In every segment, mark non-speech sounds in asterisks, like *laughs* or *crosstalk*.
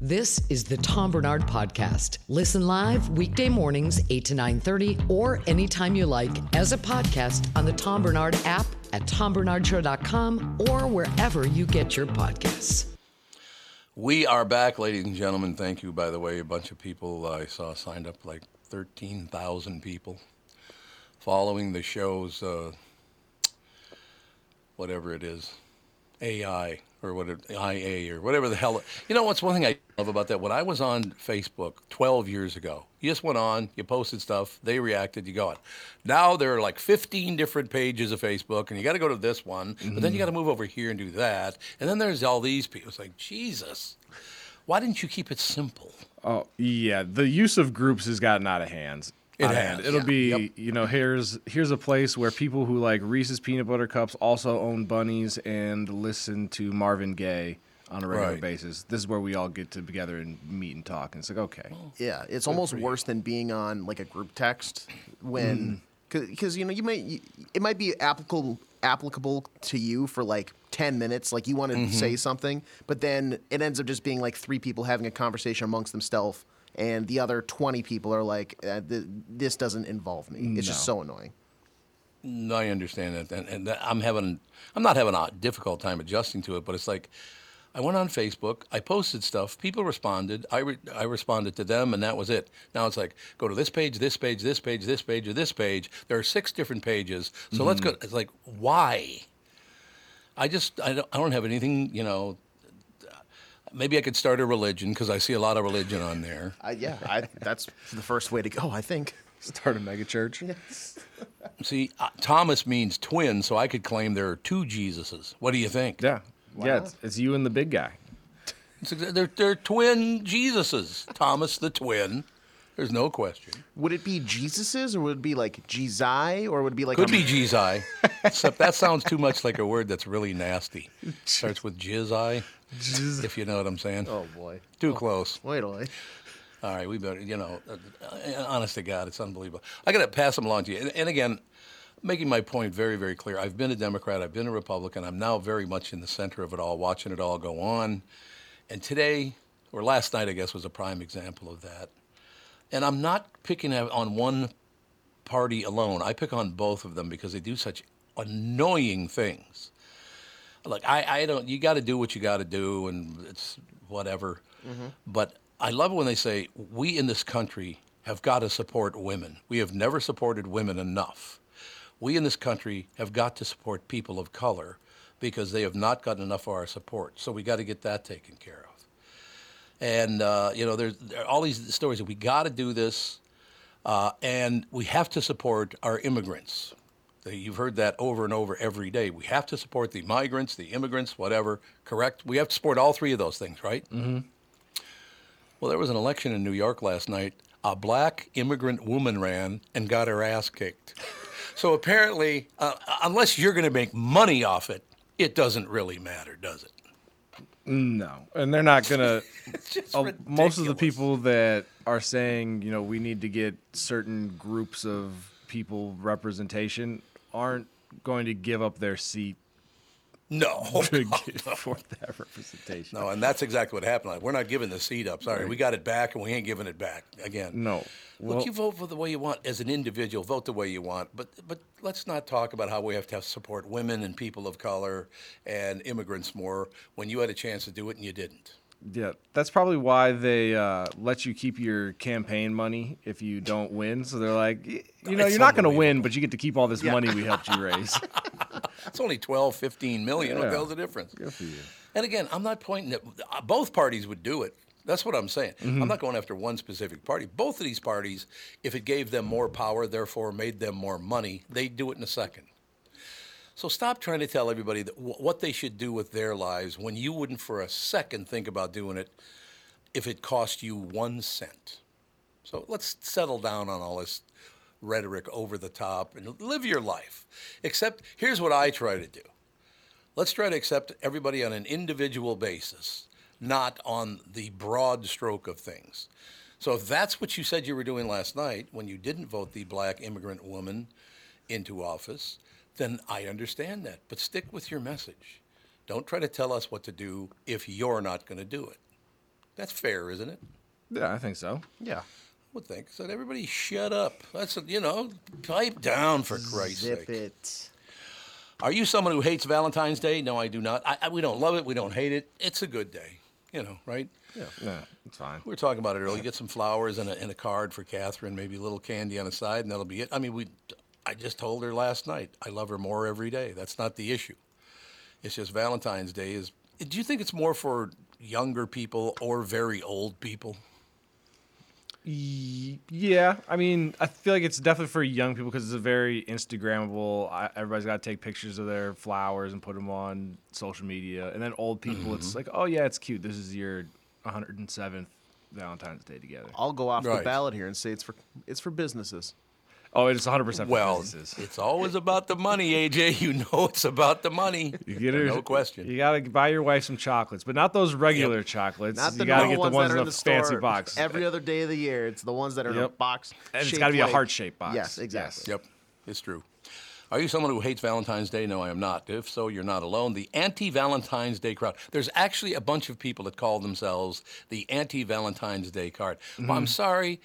This is the Tom Barnard Podcast. Listen live weekday mornings, 8 to 9.30, or anytime you like as a podcast on the Tom Barnard app at tombarnardshow.com or wherever you get your podcasts. We are back, ladies and gentlemen. Thank you, by the way. A bunch of people I saw signed up, like 13,000 people, following the show's, uh, whatever it is, AI or what it, IA or whatever the hell. You know what's one thing I love about that? When I was on Facebook 12 years ago, you just went on, you posted stuff, they reacted, you go on. Now there are like 15 different pages of Facebook, and you got to go to this one, mm-hmm. but then you got to move over here and do that, and then there's all these people. It's like Jesus, why didn't you keep it simple? Oh yeah, the use of groups has gotten out of hands. It has. It'll yeah. be, yep. you know, here's here's a place where people who like Reese's peanut butter cups also own bunnies and listen to Marvin Gaye on a regular right. basis. This is where we all get together and meet and talk. And it's like, okay, yeah, it's almost worse than being on like a group text when because mm. you know you might you, it might be applicable applicable to you for like 10 minutes like you want to mm-hmm. say something but then it ends up just being like three people having a conversation amongst themselves and the other 20 people are like, uh, th- this doesn't involve me. It's No. just so annoying. No, I understand that, and, and that I'm having, I'm not having a difficult time adjusting to it, but it's like, I went on Facebook, I posted stuff, people responded, I, re- I responded to them, and that was it. Now it's like, go to this page, this page, this page, this page, or this page. There are six different pages, so let's go. It's like, why? I just, I don't, I don't have anything, you know. Maybe I could start a religion because I see a lot of religion on there. I, yeah, I, that's the first way to go, I think. start a megachurch. Yes. See, uh, Thomas means twin, so I could claim there are two Jesuses. What do you think? Yeah, yeah, it's, it's you and the big guy. It's They're, they're twin Jesuses. Thomas the twin. There's no question. Would it be Jesus's or would it be like Jesus or would it be like Could a- be Jizai. Except that sounds too much like a word that's really nasty. Starts with Jizai, if you know what I'm saying. Oh boy. Too close. Wait a minute. All right, we better, you know, uh, honest to God, it's unbelievable. I got to pass them along to you. And, and again, making my point very, very clear. I've been a Democrat, I've been a Republican, I'm now very much in the center of it all, watching it all go on. And today, or last night, I guess, was a prime example of that. And I'm not picking on one party alone. I pick on both of them because they do such annoying things. Look, I, I don't. You got to do what you got to do, and it's whatever. But I love it when they say we in this country have got to support women. We have never supported women enough. We in this country have got to support people of color because they have not gotten enough of our support. So we got to get that taken care of. And uh, you know, there's there are all these stories that we got to do this, uh, and we have to support our immigrants. You've heard that over and over every day. We have to support the migrants, the immigrants, whatever. Correct? We have to support all three of those things, right? Mm-hmm. Well, there was an election in New York last night. A black immigrant woman ran and got her ass kicked. *laughs* So apparently, uh, unless you're going to make money off it, it doesn't really matter, does it? No, and they're not gonna. *laughs* uh, most of the people that are saying, you know, we need to get certain groups of people representation aren't going to give up their seat No. *laughs* to get *laughs* for that representation. No, and that's exactly what happened. Like, we're not giving the seat up. Sorry, we got it back, and we ain't giving it back again. No. Well, Look, you vote for the way you want as an individual. Vote the way you want, but but let's not talk about how we have to have support women and people of color and immigrants more when you had a chance to do it and you didn't. Yeah, that's probably why they uh, let you keep your campaign money if you don't win. So they're like, you know, It's you're not going to win, but you get to keep all this money we helped you raise. *laughs* It's only 12, 15 million. What Yeah. the hell's the difference? Good for you. And again, I'm not pointing at uh, both parties would do it. That's what I'm saying. Mm-hmm. I'm not going after one specific party. Both of these parties, if it gave them more power, therefore made them more money, they'd do it in a second. So stop trying to tell everybody wh- what they should do with their lives when you wouldn't for a second think about doing it if it cost you one cent. So let's settle down on all this rhetoric over the top and live your life. Except here's what I try to do. Let's try to accept everybody on an individual basis, not on the broad stroke of things. So if that's what you said you were doing last night when you didn't vote the black immigrant woman into office, then I understand that. But stick with your message. Don't try to tell us what to do if you're not going to do it. That's fair, isn't it? Yeah, I think so. Yeah. I would think. So everybody shut up. That's you know, pipe down for Christ's Zip sake. it. Are you someone who hates Valentine's Day? No, I do not. I, I, we don't love it. We don't hate it. It's a good day. You know, right? Yeah, yeah, it's fine. We were talking about it earlier. Get some flowers and a, and a card for Catherine, maybe a little candy on the side, and that'll be it. I mean, we. I just told her last night I love her more every day. That's not the issue. It's just Valentine's Day is. Do you think it's more for younger people or very old people? Yeah, I mean, I feel like it's definitely for young people because it's a very Instagrammable. I, everybody's got to take pictures of their flowers and put them on social media. And then old people, it's Mm-hmm. like, oh yeah, it's cute. This is your 107th Valentine's Day together. I'll go off the ballot here and say it's for it's for businesses. Oh, it's 100 percent Well, businesses. it's always about the money, AJ. You know it's about the money. You get her, no question. You gotta buy your wife some chocolates, but not those regular chocolates. Not you the gotta get the ones ones that are in in the fancy store box. every other day of the year. It's the ones that are in a Yep. box. And it's gotta be a heart-shaped box. Yes, exactly. Yep, it's true. Are you someone who hates Valentine's Day? No, I am not. If so, you're not alone. The anti Valentine's Day crowd. There's actually a bunch of people that call themselves the anti Valentine's Day card. Well, I'm mm-hmm. sorry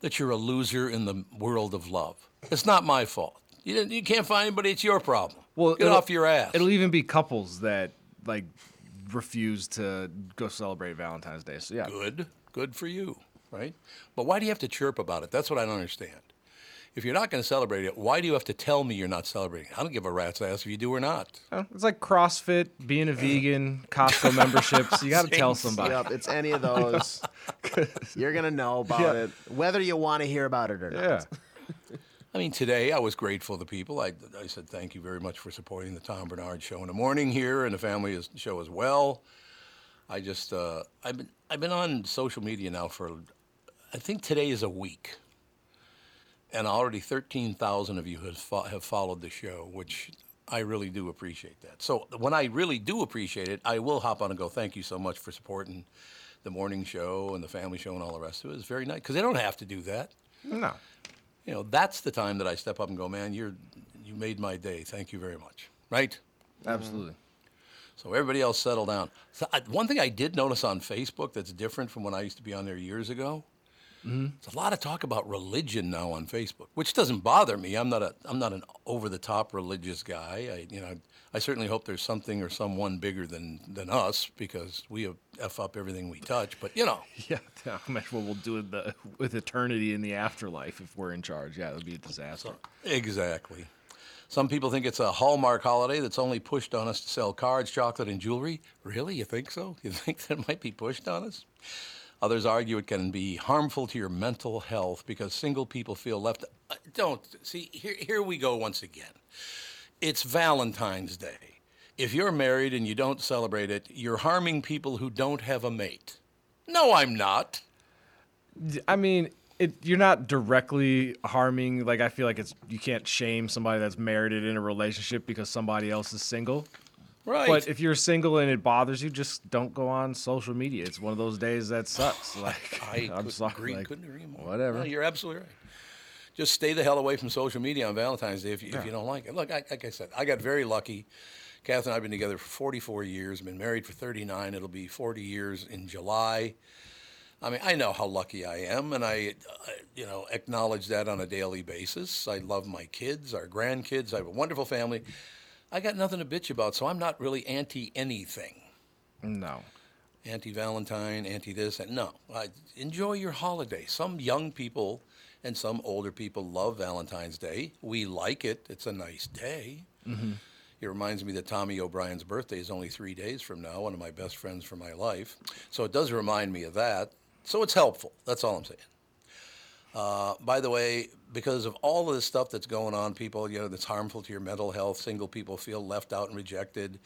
that you're a loser in the world of love. It's not my fault. You, didn't- you can't find anybody, it's your problem. Well, Get off your ass. It'll even be couples that like refuse to go celebrate Valentine's Day. So yeah, good, good for you, right? But why do you have to chirp about it? That's what I don't understand. If you're not going to celebrate it, why do you have to tell me you're not celebrating? I don't give a rat's ass if you do or not. Uh, it's like CrossFit, being a vegan, Costco *laughs* memberships. You got to tell somebody. Yep, it's any of those. *laughs* You're gonna know about Yeah. it, whether you want to hear about it or not. Yeah. not. *laughs* I mean, today I was grateful to people. I, I said thank you very much for supporting the Tom Barnard Show in the morning here and the family is, show as well. I just uh, I've been I've been on social media now for I think today is a week, and already thirteen thousand of you have fo- have followed the show, which I really do appreciate that. So when I really do appreciate it, I will hop on and go thank you so much for supporting the morning show and the family show and all the rest of it. It's very nice because they don't have to do that No. you know, that's the time that I step up and go, man, you're you made my day. Thank you very much. Right? Absolutely. Mm-hmm. So everybody else settle down. So I, one thing I did notice on Facebook that's different from when I used to be on there years ago. Mm-hmm. There's a lot of talk about religion now on Facebook, which doesn't bother me. I'm not a I'm not an over the top religious guy. I you know I certainly hope there's something or someone bigger than than us because we f up everything we touch. But you know, *laughs* Yeah. *laughs* I imagine what we'll do with, the, with eternity in the afterlife if we're in charge. Yeah, it would be a disaster. Exactly. Some people think it's a Hallmark holiday that's only pushed on us to sell cards, chocolate, and jewelry. Really? You think so? You *laughs* think that might be pushed on us? Others argue it can be harmful to your mental health because single people feel left. Uh, Don't. See, here, here we go once again. It's Valentine's Day. If you're married and you don't celebrate it, you're harming people who don't have a mate. No, I'm not. I mean, it, you're not directly harming. Like I feel like it's you can't shame somebody that's married in a relationship because somebody else is single. Right. But if you're single and it bothers you, just don't go on social media. It's one of those days that sucks. *sighs* Like *laughs* I I'm couldn't sorry. agree, like, couldn't agree more. Whatever. No, you're absolutely right. Just stay the hell away from social media on Valentine's Day if you, if you don't like it. Look, I, like I said, I got very lucky. Kath and I have been together for 44 years, been married for 39. It'll be 40 years in July. I mean, I know how lucky I am, and I, uh, you know, acknowledge that on a daily basis. I love my kids, our grandkids. I have a wonderful family. I got nothing to bitch about, so I'm not really anti anything. no. anti-Valentine, anti-this, and no. I, enjoy your holiday. Some young people and some older people love Valentine's Day. We like it. It's a nice day. Mm-hmm. It reminds me that Tommy O'Brien's birthday is only three days from now, one of my best friends for my life. So it does remind me of that. So it's helpful. That's all I'm saying. Uh, by the way, because of all of this stuff that's going on, people, you know, that's harmful to your mental health, single people feel left out and rejected.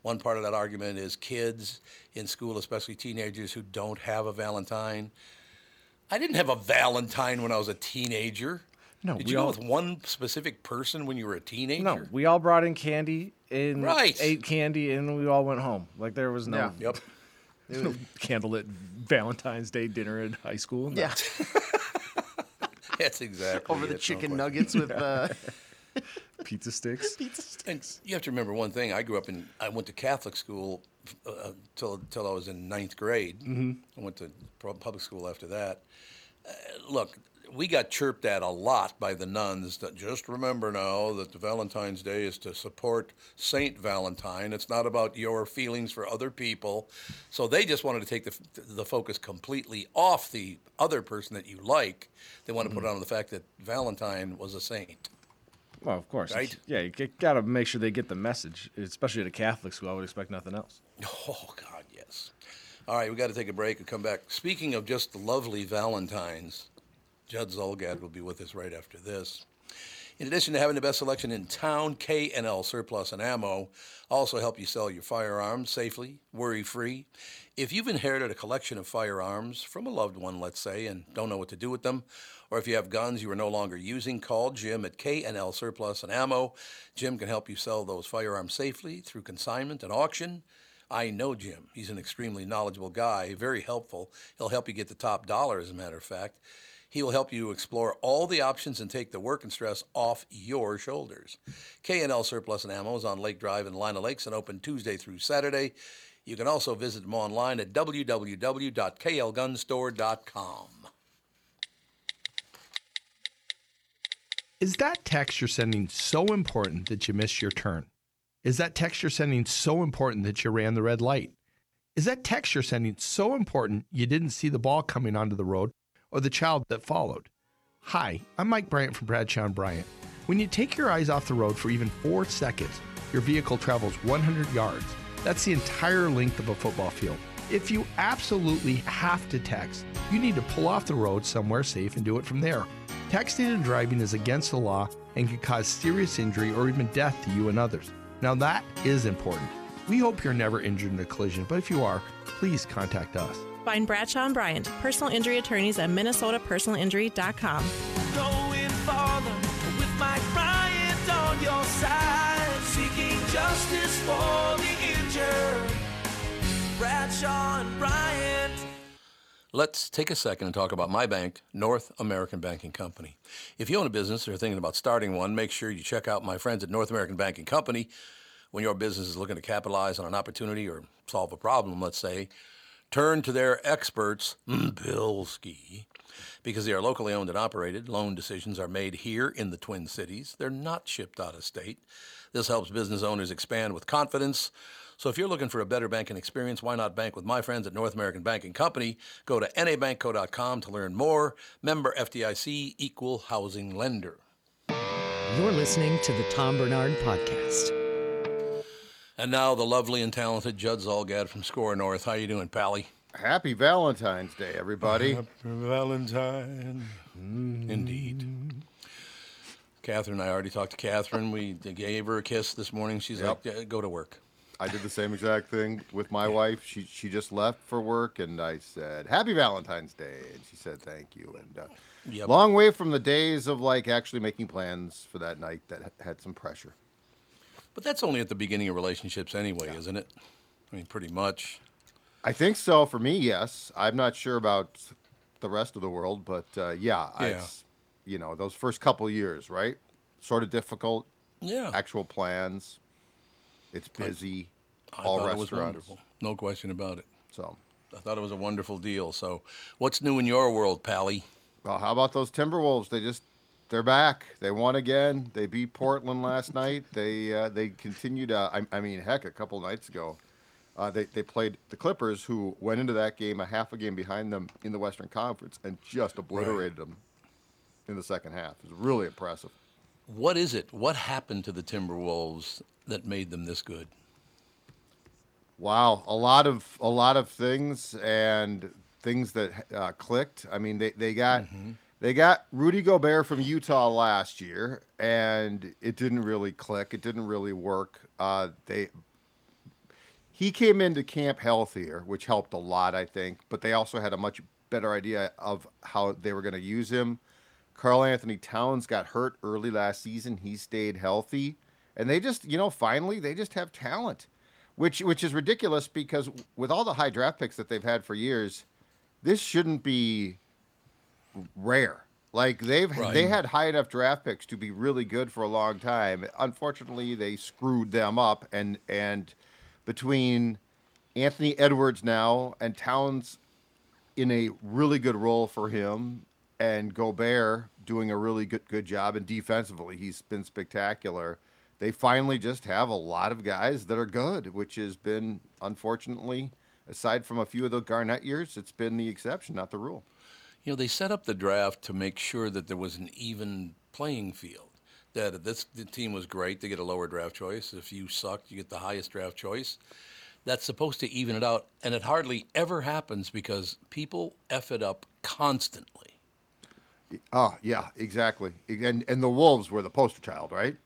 One part of that argument is kids in school, especially teenagers who don't have a Valentine. I didn't have a Valentine when I was a teenager. No, Did we you go all- with one specific person when you were a teenager? No, we all brought in candy and Right. ate candy, and we all went home. Like there was no, Yeah. Yep. no *laughs* candlelit Valentine's Day dinner in high school. No. Yeah, *laughs* That's exactly over the it, chicken nuggets with uh, *laughs* *laughs* pizza sticks. And you have to remember one thing. I grew up in. I went to Catholic school uh, till till I was in ninth grade. Mm-hmm. I went to public school after that. Uh, look, we got chirped at a lot by the nuns. That just remember now that the Valentine's Day is to support Saint Valentine. It's not about your feelings for other people. So they just wanted to take the the focus completely off the other person that you like. They want to put mm-hmm. on the fact that Valentine was a saint. Well, of course. Right? Yeah, you got to make sure they get the message, especially at a Catholic school. I would expect nothing else. Oh, God, yes. All right, we got to take a break and come back. Speaking of just lovely Valentines, Judd Zulgad will be with us right after this. In addition to having the best selection in town, K&L Surplus and Ammo also help you sell your firearms safely, worry-free. If you've inherited a collection of firearms from a loved one, let's say, and don't know what to do with them, or if you have guns you are no longer using, call Jim at K&L Surplus and Ammo. Jim can help you sell those firearms safely through consignment and auction. I know Jim. He's an extremely knowledgeable guy, very helpful. He'll help you get the top dollar, as a matter of fact. He will help you explore all the options and take the work and stress off your shoulders. K&L Surplus and Ammo is on Lake Drive in Lino Lakes and open Tuesday through Saturday. You can also visit them online at www.klgunstore.com. Is that text you're sending so important that you missed your turn? Is that text you're sending so important that you ran the red light? Is that text you're sending so important you didn't see the ball coming onto the road or the child that followed? Hi, I'm Mike Bryant from Bradshaw and Bryant. When you take your eyes off the road for even four seconds, your vehicle travels 100 yards. That's the entire length of a football field. If you absolutely have to text, you need to pull off the road somewhere safe and do it from there. Texting and driving is against the law and can cause serious injury or even death to you and others. Now, that is important. We hope you're never injured in a collision, but if you are, please contact us. Find Bradshaw and Bryant, personal injury attorneys at minnesotapersonalinjury.com. Going farther with Mike Bryant on your side, seeking justice for the injured. Bradshaw and Bryant. Let's take a second and talk about my bank, North American Banking Company. If you own a business or are thinking about starting one, make sure you check out my friends at North American Banking Company. When your business is looking to capitalize on an opportunity or solve a problem, let's say, turn to their experts, *clears throat* Bilski, because they are locally owned and operated. Loan decisions are made here in the Twin Cities. They're not shipped out of state. This helps business owners expand with confidence. So if you're looking for a better banking experience, why not bank with my friends at North American Banking Company? Go to nabankco.com to learn more. Member FDIC, equal housing lender. You're listening to the Tom Barnard Podcast. And now the lovely and talented Judd Zulgad from SKOR North. How you doing, Pally? Happy Valentine's Day, everybody. Valentine. Indeed. Catherine, I already talked to Catherine. We gave her a kiss this morning. She's Yep. like, "Yeah, go to work. I did the same exact thing with my wife. She she just left for work, and I said, "Happy Valentine's Day," and she said, "Thank you." And uh, Yep. long way from the days of like actually making plans for that night that had some pressure. But that's only at the beginning of relationships anyway, isn't it? I mean, pretty much. I think so for me. Yes, I'm not sure about the rest of the world, but uh, yeah, Yeah. It's, you know, those first couple years, right? Sort of difficult. Yeah. Actual plans. It's busy. I all it was restaurants. wonderful. No question about it. So, I thought it was a wonderful deal. So, what's new in your world, Pally? well, how about those Timberwolves? They just they're back. They won again. They beat Portland last night. They uh, they continue to. I, I mean, heck, a couple nights ago, Uh, they they played the Clippers, who went into that game a half a game behind them in the Western Conference and just obliterated them in the second half. It was really impressive. What is it? What happened to the Timberwolves that made them this good? Wow, a lot of a lot of things and things that uh, clicked. I mean, they they got they got Rudy Gobert from Utah last year, and it didn't really click. It didn't really work. Uh, they he came into camp healthier, which helped a lot, I think. But they also had a much better idea of how they were going to use him. Karl-Anthony Towns got hurt early last season. He stayed healthy, and they just, you know, finally they just have talent, which which is ridiculous because with all the high draft picks that they've had for years, this shouldn't be rare. Like they've Right. they had high enough draft picks to be really good for a long time. Unfortunately, they screwed them up, and and between Anthony Edwards now and Towns in a really good role for him, and Gobert doing a really good good job, and defensively he's been spectacular. They finally just have a lot of guys that are good, which has been unfortunately, aside from a few of the Garnett years, it's been the exception, not the rule. You know, they set up the draft to make sure that there was an even playing field. That this the team was great, they get a lower draft choice. If you sucked, you get the highest draft choice. That's supposed to even it out, and it hardly ever happens because people f it up constantly. Oh yeah, exactly. And and the Wolves were the poster child, right?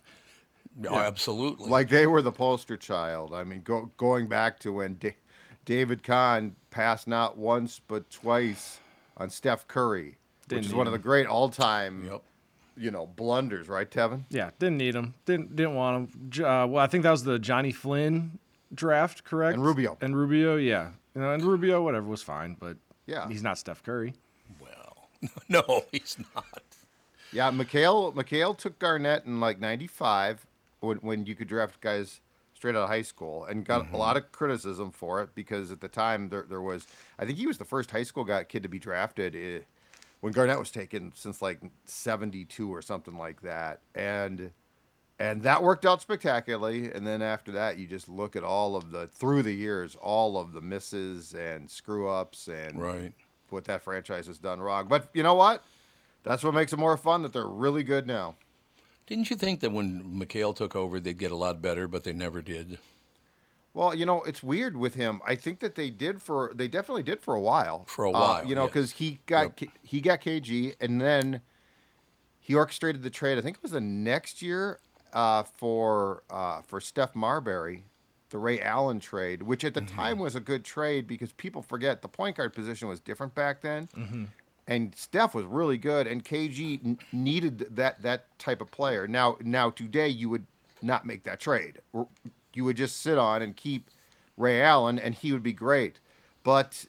Oh, absolutely. Like they were the poster child. I mean, go, going back to when da- David Kahn passed not once but twice on Steph Curry, Didn't which is need one of the great all-time, Yep. you know, blunders, right, Tevin? Yeah, didn't need him. Didn't didn't want him. Uh, well, I think that was the Jonny Flynn draft, correct? And Rubio. And Rubio, yeah. You know, and Rubio, whatever, was fine, but Yeah. he's not Steph Curry. Well, *laughs* no, he's not. Yeah, McHale McHale took Garnett in like '95 when when you could draft guys straight out of high school and got a lot of criticism for it because at the time there there was I think he was the first high school guy kid to be drafted eh, when Garnett was taken since like '72 or something like that. And and that worked out spectacularly. And then after that you just look at all of the through the years all of the misses and screw ups and Right. what that franchise has done wrong. But you know what? That's what makes it more fun that they're really good now. Didn't you think that when McHale took over, they'd get a lot better, but they never did? Well, you know, it's weird with him. I think that they did for they definitely did for a while. For a Uh, while, you know, because he got K- he got KG, and then he orchestrated the trade. I think it was the next year uh, for uh, for Steph Marbury, the Ray Allen trade, which at the Mm-hmm. time was a good trade because people forget the point guard position was different back then. Mm-hmm. And Steph was really good, and KG n- needed that that type of player. Now, now today you would not make that trade. You would just sit on and keep Ray Allen, and he would be great. But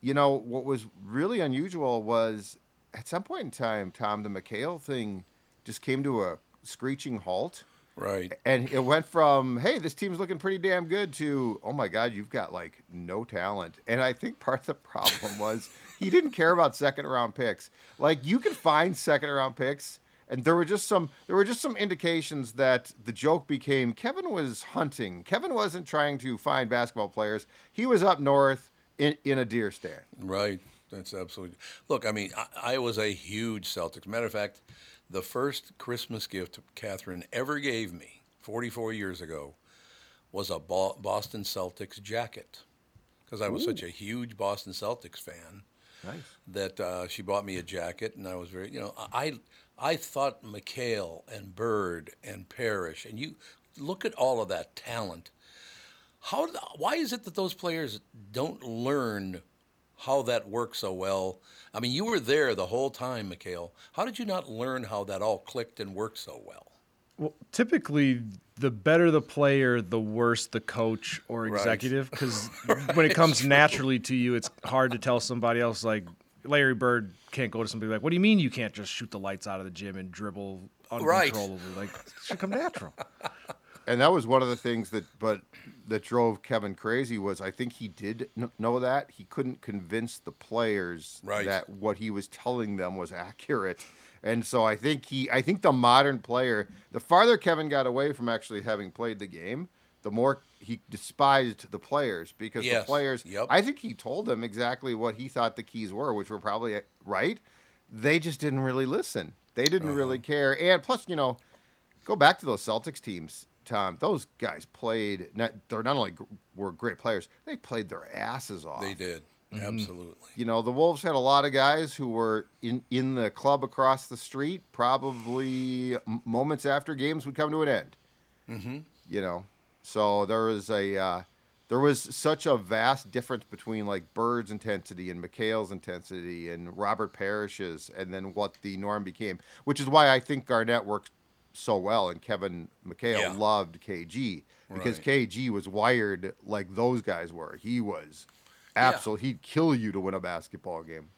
you know what was really unusual was at some point in time, Tom, the McHale thing just came to a screeching halt. Right. And it went from, hey, this team's looking pretty damn good to, oh my God, you've got like no talent. And I think part of the problem was he didn't care about second round picks. Like you can find second round picks. And there were just some there were just some indications that the joke became Kevin was hunting. Kevin wasn't trying to find basketball players. He was up north in, in a deer stand. Right. That's absolutely. Look, I mean, I, I was a huge Celtics. Matter of fact, the first Christmas gift Catherine ever gave me 44 years ago was a Boston Celtics jacket because I was such a huge Boston Celtics fan Nice. that uh, she bought me a jacket, and I was very, you know, I I thought McHale and Bird and Parish, and you look at all of that talent. How? Why is it that those players don't learn how that works so well? I mean, you were there the whole time, McHale. How did you not learn how that all clicked and worked so well? Well, typically, the better the player, the worse the coach or executive. Because *laughs* when it comes naturally to you, it's hard to tell somebody else. Like Larry Bird can't go to somebody like, "What do you mean you can't just shoot the lights out of the gym and dribble Right. uncontrollably? Like, it should come natural." *laughs* and that was one of the things that but that drove Kevin crazy was I think he did know that he couldn't convince the players Right. that what he was telling them was accurate. And so I think he I think the modern player the farther Kevin got away from actually having played the game, the more he despised the players because Yes, the players. yep. I think he told them exactly what he thought the keys were, which were probably right. They just didn't really listen. They didn't Uh-huh. really care. And plus, you know, go back to those Celtics teams, Tom. Those guys played. Not, they're not only were great players, they played their asses off. They did. Absolutely. You know, the Wolves had a lot of guys who were in in the club across the street, probably moments after games would come to an end. Mm-hmm. You know, so there was a uh, there was such a vast difference between like Bird's intensity and McHale's intensity and Robert Parish's, and then what the norm became. Which is why I think Garnett worked so well, and Kevin McHale Yeah. loved KG because Right. KG was wired like those guys were. He was absolutely he'd kill you to win a basketball game.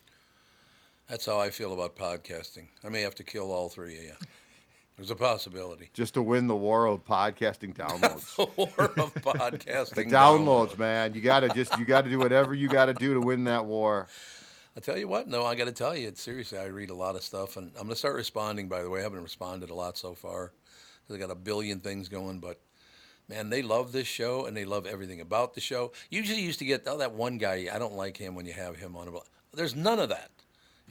That's how I feel about podcasting. I may have to kill all three of you. There's a possibility. Just to win the war of podcasting downloads. *laughs* The war of podcasting. the downloads, man. You gotta just you gotta do whatever you gotta do to win that war. I tell you what, no, I got to tell you, seriously, I read a lot of stuff, and I'm going to start responding. By the way, I haven't responded a lot so far because I got a billion things going. But man, they love this show, and they love everything about the show. Usually, you used to get oh that one guy. I don't like him when you have him on. There's none of that.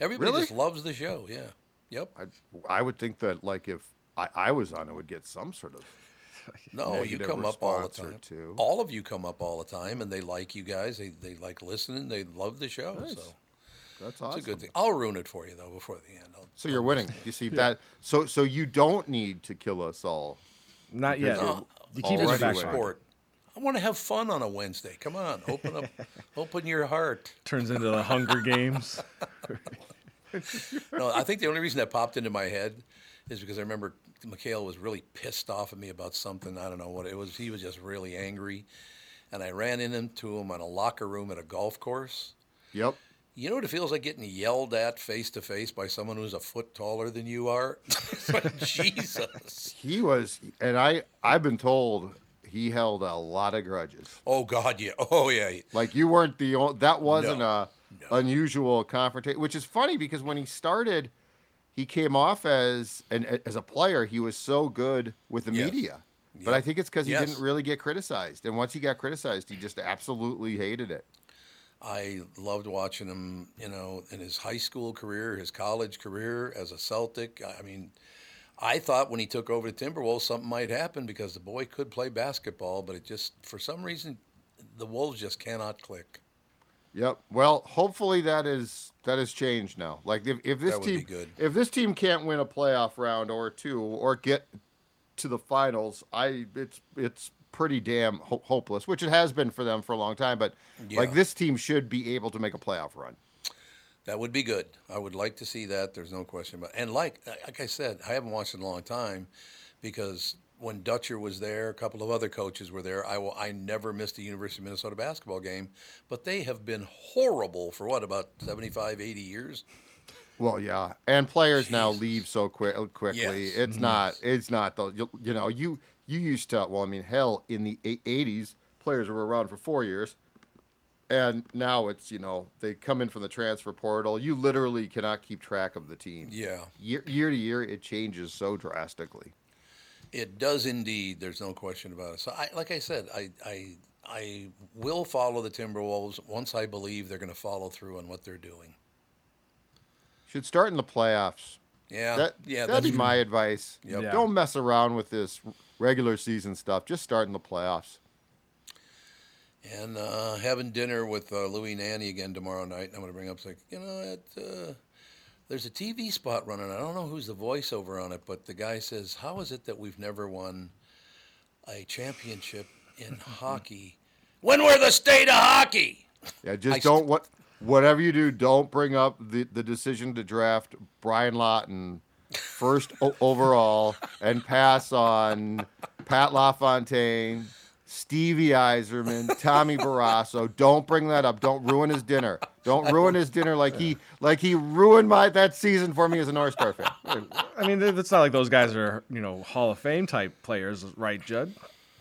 Everybody Really? just loves the show. Yeah. Yep. I I would think that like if I, I was on it would get some sort of *laughs* No, you come up all the time. two. All of you come up all the time, and they like you guys. They they like listening. They love the show. Nice. So That's it's a good thing. I'll ruin it for you though before the end. I'll, So you're winning. *laughs* You see that? So so you don't need to kill us all. Not yet. you're You keep it in the back sport. I want to have fun on a Wednesday. Come on, open up, *laughs* open your heart. Turns into the Hunger Games. No, I think the only reason that popped into my head is because I remember McHale was really pissed off at me about something. I don't know what it was. He was just really angry, and I ran into him on a locker room at a golf course. Yep. You know what it feels like getting yelled at face to face by someone who's a foot taller than you are? *laughs* Like, *laughs* Jesus. He was, and I I've been told he held a lot of grudges. Oh God, yeah. Oh yeah. Like you weren't the only. That wasn't No. a unusual confrontation, which is funny because when he started, he came off as an as a player. He was so good with the Yes. media, but I think it's because he Yes. didn't really get criticized. And once he got criticized, he just absolutely hated it. I loved watching him, you know, in his high school career, his college career as a Celtic. I mean, I thought when he took over the Timberwolves, something might happen because the boy could play basketball, but it just, for some reason, the Wolves just cannot click. Yep. Well, hopefully that is that has changed now. Like if, if this That would be team good. if this team can't win a playoff round or two or get to the finals, I it's it's pretty damn ho- hopeless, which it has been for them for a long time. But like this team should be able to make a playoff run. That would be good. I would like to see that. There's no question about. And like like I said, I haven't watched in a long time because when Dutcher was there, a couple of other coaches were there. I will, I never missed a University of Minnesota basketball game, but they have been horrible for what about 75, 80 years. Well, yeah, and players now leave so quick quickly. Yes. It's not. It's not the. You, you know, you you used to. Well, I mean, hell, in the '80s, players were around for four years, and now it's you know they come in from the transfer portal. You literally cannot keep track of the team. Yeah. Year year to year, it changes so drastically. It does indeed. There's no question about it. So, I, like I said, I, I, I will follow the Timberwolves once I believe they're going to follow through on what they're doing. Should start in the playoffs. Yeah, That, yeah, that'd that's be my advice. Yep. Yeah. Don't mess around with this regular season stuff. Just starting the playoffs. And uh, having dinner with uh, Louis Nanne again tomorrow night. I'm going to bring up, like, you know, it, uh, there's a TV spot running. I don't know who's the voiceover on it, but the guy says, How is it that we've never won a championship in *laughs* hockey when we're the state of hockey? Yeah, just I don't what whatever you do, don't bring up the, the decision to draft Brian Lawton first o- overall and pass on Pat LaFontaine, Stevie Yzerman, Tommy Barrasso. Don't bring that up. Don't ruin his dinner. Don't ruin his dinner like he like he ruined my that season for me as a North Star fan. I mean, it's not like those guys are, you know, Hall of Fame type players, right, Judd?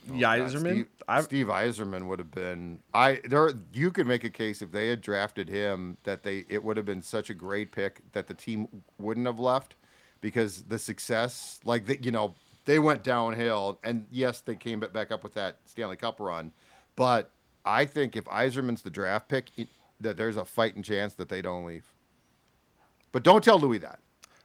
Oh, Yzerman? Steve, Steve Yzerman would have been. I there. You could make a case if they had drafted him that they it would have been such a great pick that the team wouldn't have left because the success, like the, you know, they went downhill. And yes, they came back up with that Stanley Cup run. But I think if Yzerman's the draft pick, it, that there's a fighting chance that they don't leave. But don't tell Louis that.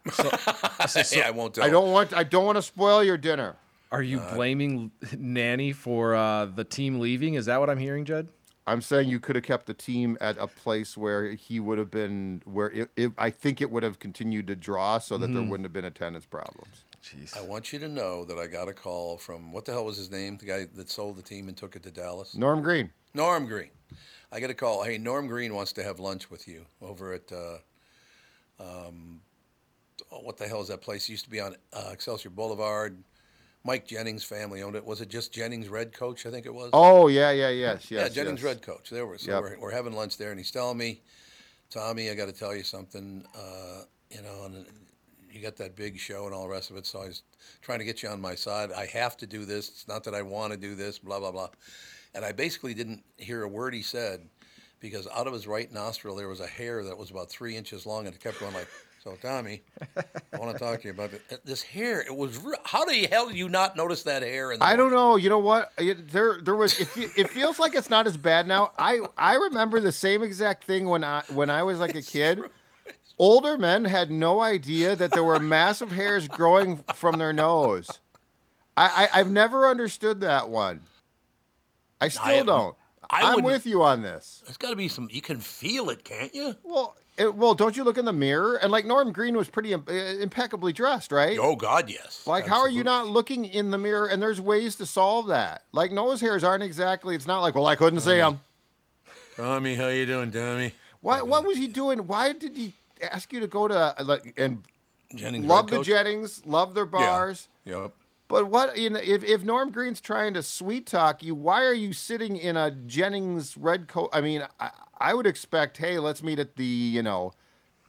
*laughs* yeah, I won't tell. I don't want. I don't want to spoil your dinner. Are you blaming Nanne for uh, the team leaving? Is that what I'm hearing, Judd? I'm saying you could have kept the team at a place where he would have been, where it, it, I think it would have continued to draw so that there wouldn't have been attendance problems. Jeez. I want you to know that I got a call from what the hell was his name? The guy that sold the team and took it to Dallas. Norm Green. Norm Green. I get a call. Hey, Norm Green wants to have lunch with you over at. Uh, um, oh, what the hell is that place? It used to be on uh, Excelsior Boulevard. Mike Jennings' family owned it. Was it just Jennings Red Coach? I think it was. Oh yeah, yeah, yes, yes. yeah, Jennings yes. Red Coach. There So Yep. we're, we're having lunch there, and he's telling me, Tommy, I got to tell you something. Uh, you know, and you got that big show and all the rest of it. So I was trying to get you on my side. I have to do this. It's not that I want to do this. Blah blah blah. And I basically didn't hear a word he said because out of his right nostril there was a hair that was about three inches long, and it kept going like. So Tommy, I want to talk to you about this hair. It was how the hell did you not notice that hair? I don't know. You know what? It, there, there was. It, it feels like it's not as bad now. I, I remember the same exact thing when I, when I was like a kid. Older men had no idea that there were massive hairs growing from their nose. I, I, I've never understood that one. I still haven't- don't. I I'm with you on this. There's got to be some. You can feel it, can't you? Well, it, well, don't you look in the mirror? And like Norm Green was pretty im- uh, impeccably dressed, right? Oh God, yes. Like, how are you not looking in the mirror? And there's ways to solve that. Like, nose hairs aren't exactly. It's not like, well, I couldn't see them. Tommy, how you doing, Tommy? Why? What was he doing? Why did he ask you to go to uh, like and Jennings love the Coach? Jennings, love their bars? Yep. But what? You know, if if Norm Green's trying to sweet talk you, why are you sitting in a Jennings red coat? I mean, I, I would expect, hey, let's meet at the you know.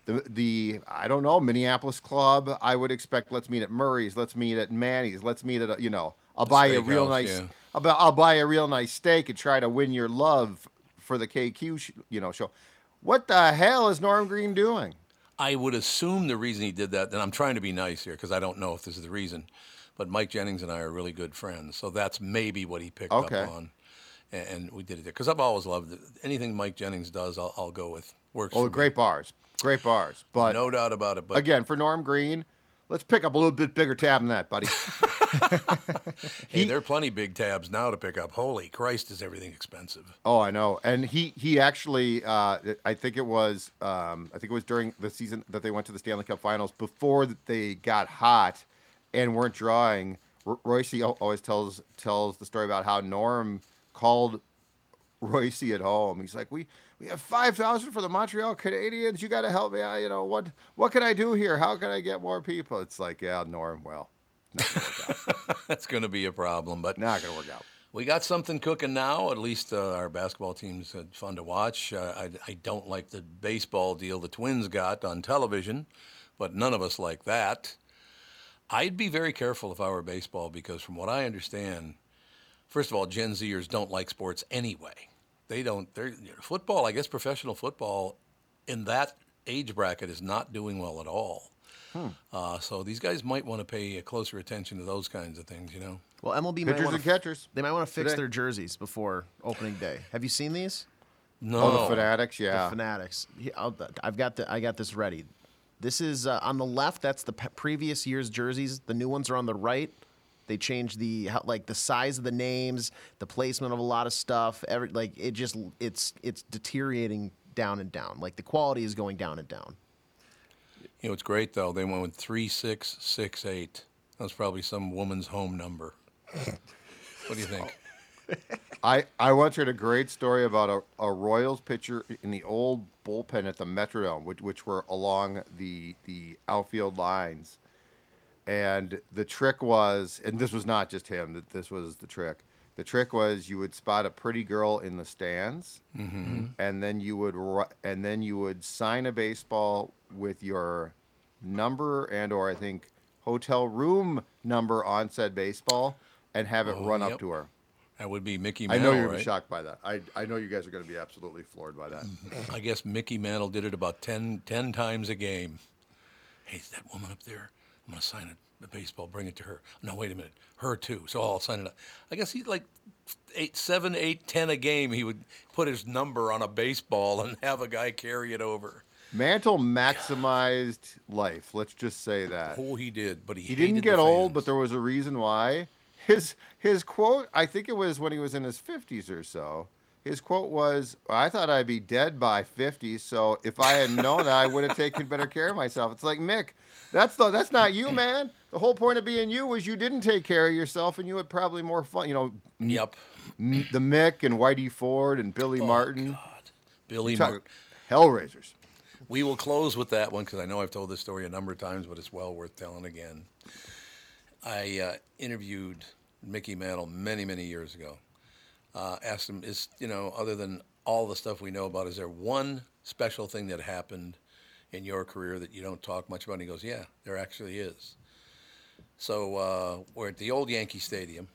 The, the I don't know Minneapolis club. I would expect let's meet at Murray's. Let's meet at Manny's. Let's meet at a, you know I'll buy you a real steakhouse, nice yeah. I'll, I'll buy a real nice steak and try to win your love for the KQ sh- you know show. What the hell is Norm Green doing? I would assume the reason he did that, and I'm trying to be nice here because I don't know if this is the reason, but Mike Jennings and I are really good friends, so that's maybe what he picked Okay. up on, and, and we did it there because I've always loved it. anything Mike Jennings does. I'll, I'll go with. Works. Oh, for me. great bars, great bars. But no doubt about it. But again, for Norm Green, let's pick up a little bit bigger tab than that, buddy. *laughs* hey, there are plenty big tabs now to pick up. Holy Christ, is everything expensive? Oh, I know. And he he actually, uh, I think it was, um, I think it was during the season that they went to the Stanley Cup Finals before they got hot and weren't drawing. R- Royce always tells tells the story about how Norm called Royce at home. He's like, we we have five thousand for the Montreal Canadiens. You got to help me out. You know what what can I do here? How can I get more people? It's like, yeah, Norm. Well, *laughs* That's going to be a problem, but not going to work out. We got something cooking now. At least uh, our basketball team's fun to watch. Uh, I, I don't like the baseball deal the Twins got on television, but none of us like that. I'd be very careful if I were baseball because, from what I understand, first of all, Gen Zers don't like sports anyway. They don't. They're football. I guess professional football in that age bracket is not doing well at all. Uh, so these guys might want to pay closer attention to those kinds of things. You know. Well, MLB might Pitchers want and catchers. They might want to fix Today. their jerseys before opening day. Have you seen these? No. Oh, the Fanatics, yeah. The Fanatics. He- I'll- I've got the I got this ready. This is uh, on the left. That's the pe- previous year's jerseys. The new ones are on the right. They changed the like the size of the names, the placement of a lot of stuff. Every like it just it's it's deteriorating down and down. Like the quality is going down and down. You know, it's great though. They went with three six six eight. That's probably some woman's home number. *laughs* what do you think? *laughs* I, I once heard a great story about a, a Royals pitcher in the old bullpen at the Metrodome, which, which were along the the outfield lines. And the trick was, and this was not just him, that this was the trick. The trick was you would spot a pretty girl in the stands, mm-hmm. and then you would and then you would sign a baseball with your number and or I think hotel room number on said baseball, and have it Oh, run yep. up to her. That would be Mickey I know you're right? shocked by that. I, I know you guys are going to be absolutely floored by that. I guess Mickey Mantle did it about 10, 10 times a game. Hey, is that woman up there? I'm going to sign it, the baseball, bring it to her. No, wait a minute, her too. So I'll sign it up. I guess he'd like eight, seven, eight, ten a game. He would put his number on a baseball and have a guy carry it over. Mantle maximized life. Let's just say that. Oh, he did, but he, He didn't get old, but there was a reason why. His his quote, I think it was when he was in his 50s or so. His quote was, "I thought I'd be dead by 50, so if I had known that, I would have taken better care of myself." It's like Mick, that's the that's not you, man. The whole point of being you was you didn't take care of yourself, and you had probably more fun. You know, Yep. m- the Mick and Whitey Ford and Billy oh, Martin, Billy Talk- Martin. Hellraisers. We will close with that one because I know I've told this story a number of times, but it's well worth telling again. I uh, interviewed Mickey Mantle many, many years ago. Uh, asked him, "Is you know, other than all the stuff we know about, is there one special thing that happened in your career that you don't talk much about?" And he goes, "Yeah, there actually is." So uh, we're at the old Yankee Stadium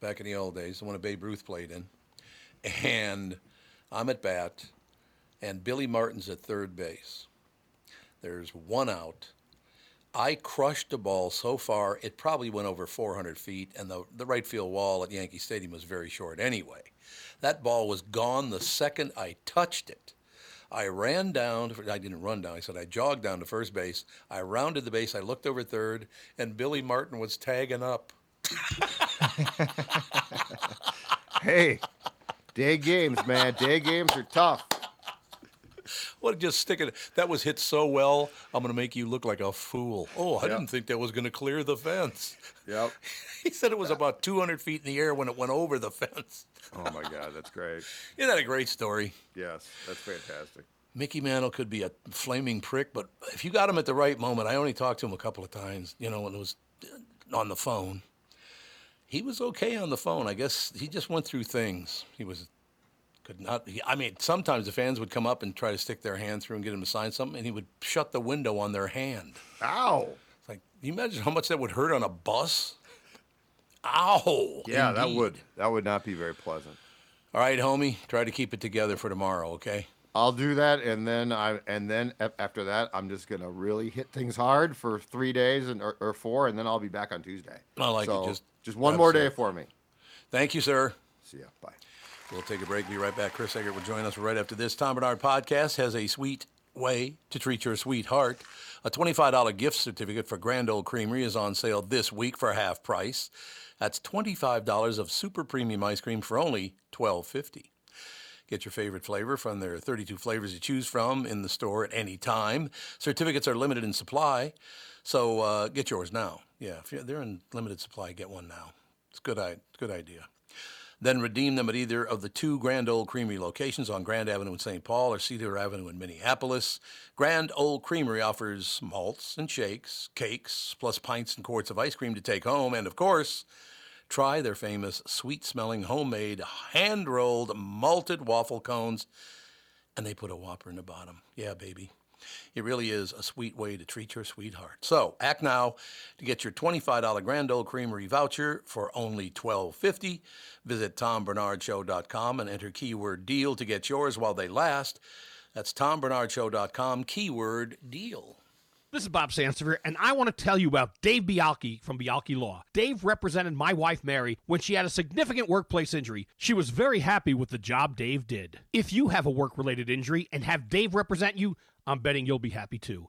back in the old days, the one that Babe Ruth played in, and I'm at bat, and Billy Martin's at third base. There's one out. I crushed the ball so far, it probably went over 400 feet, and the, the right field wall at Yankee Stadium was very short anyway. That ball was gone the second I touched it. I ran down, I didn't run down, I said I jogged down to first base. I rounded the base, I looked over third, and Billy Martin was tagging up. *laughs* Hey, day games, man. Day games are tough. What just stick it? That was hit so well. I'm going to make you look like a fool. Oh, I Yep. didn't think that was going to clear the fence. Yep. *laughs* He said it was about 200 feet in the air when it went over the fence. Oh my God, that's great. *laughs* Isn't that a great story? Yes, that's fantastic. Mickey Mantle could be a flaming prick, but if you got him at the right moment, I only talked to him a couple of times, you know, when it was uh, on the phone. He was okay on the phone. I guess he just went through things. He was could not. He, I mean, sometimes the fans would come up and try to stick their hand through and get him to sign something, and he would shut the window on their hand. Ow. It's like, can you imagine how much that would hurt on a bus? Ow. Yeah, that would that would not be very pleasant. All right, homie. Try to keep it together for tomorrow, okay? I'll do that, and then I and then after that, I'm just gonna really hit things hard for three days and or, or four, and then I'll be back on Tuesday. I like it. Just just one more day for me. Thank you, sir. See ya. Bye. We'll take a break. Be right back. Chris Egert will join us right after this. Tom Barnard Podcast has a sweet way to treat your sweetheart. A $25 gift certificate for Grand Old Creamery is on sale this week for half price. That's $25 of super premium ice cream for only $12.50. Get your favorite flavor from their 32 flavors to choose from in the store at any time. Certificates are limited in supply, so uh, get yours now. Yeah, if they're in limited supply, get one now. It's a good, good idea. Then redeem them at either of the two Grand Old Creamery locations on Grand Avenue in St. Paul or Cedar Avenue in Minneapolis. Grand Old Creamery offers malts and shakes, cakes, plus pints and quarts of ice cream to take home, and of course, try their famous sweet smelling homemade hand rolled malted waffle cones. And they put a whopper in the bottom. Yeah, baby. It really is a sweet way to treat your sweetheart. So act now to get your $25 Grand Old Creamery voucher for only $12.50. Visit tombarnardshow.com and enter keyword deal to get yours while they last. That's tombarnardshow.com, keyword deal. This is Bob Sansevere, and I want to tell you about Dave Bialke from Bialke Law. Dave represented my wife Mary when she had a significant workplace injury. She was very happy with the job Dave did. If you have a work related injury and have Dave represent you, I'm betting you'll be happy too.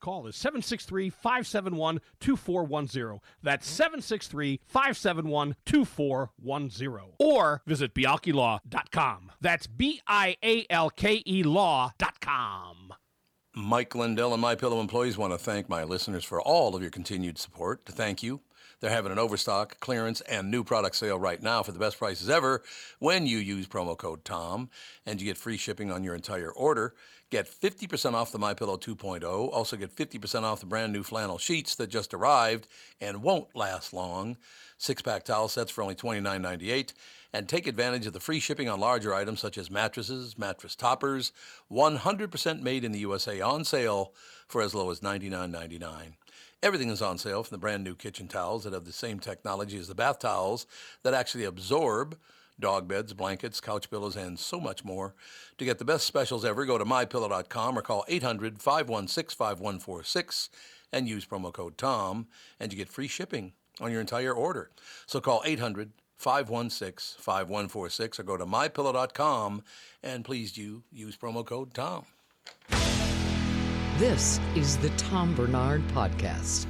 call is 763 571 2410. That's 763 571 2410. Or visit bialkelaw.com. That's B I A L K E law.com. Mike Lindell and My Pillow employees want to thank my listeners for all of your continued support. To thank you, They're having an overstock, clearance, and new product sale right now for the best prices ever when you use promo code TOM and you get free shipping on your entire order. Get 50% off the MyPillow 2.0. Also get 50% off the brand new flannel sheets that just arrived and won't last long. Six-pack towel sets for only $29.98 and take advantage of the free shipping on larger items such as mattresses, mattress toppers, 100% made in the USA on sale for as low as $99.99. Everything is on sale from the brand new kitchen towels that have the same technology as the bath towels that actually absorb dog beds, blankets, couch pillows, and so much more. To get the best specials ever, go to mypillow.com or call 800 516 5146 and use promo code TOM, and you get free shipping on your entire order. So call 800 516 5146 or go to mypillow.com and please do use promo code TOM. This is the Tom Barnard Podcast.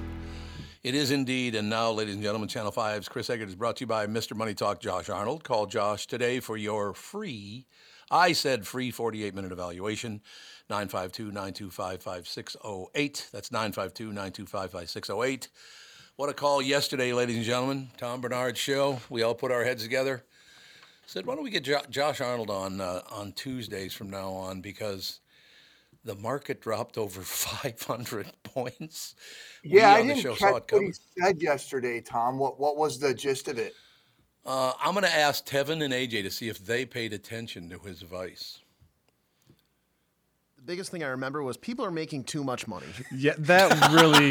It is indeed. And now, ladies and gentlemen, Channel 5's Chris Egert is brought to you by Mr. Money Talk Josh Arnold. Call Josh today for your free, I said free 48 minute evaluation. 952 925 5608. That's 952 925 5608. What a call yesterday, ladies and gentlemen. Tom Barnard's show. We all put our heads together. Said, why don't we get jo- Josh Arnold on uh, on Tuesdays from now on because the market dropped over *laughs* 500 points. We Yeah, I on the didn't show catch what coming. he said yesterday, Tom. What what was the gist of it? Uh, I'm going to ask Tevin and AJ to see if they paid attention to his advice. The biggest thing I remember was people are making too much money. Yeah, that really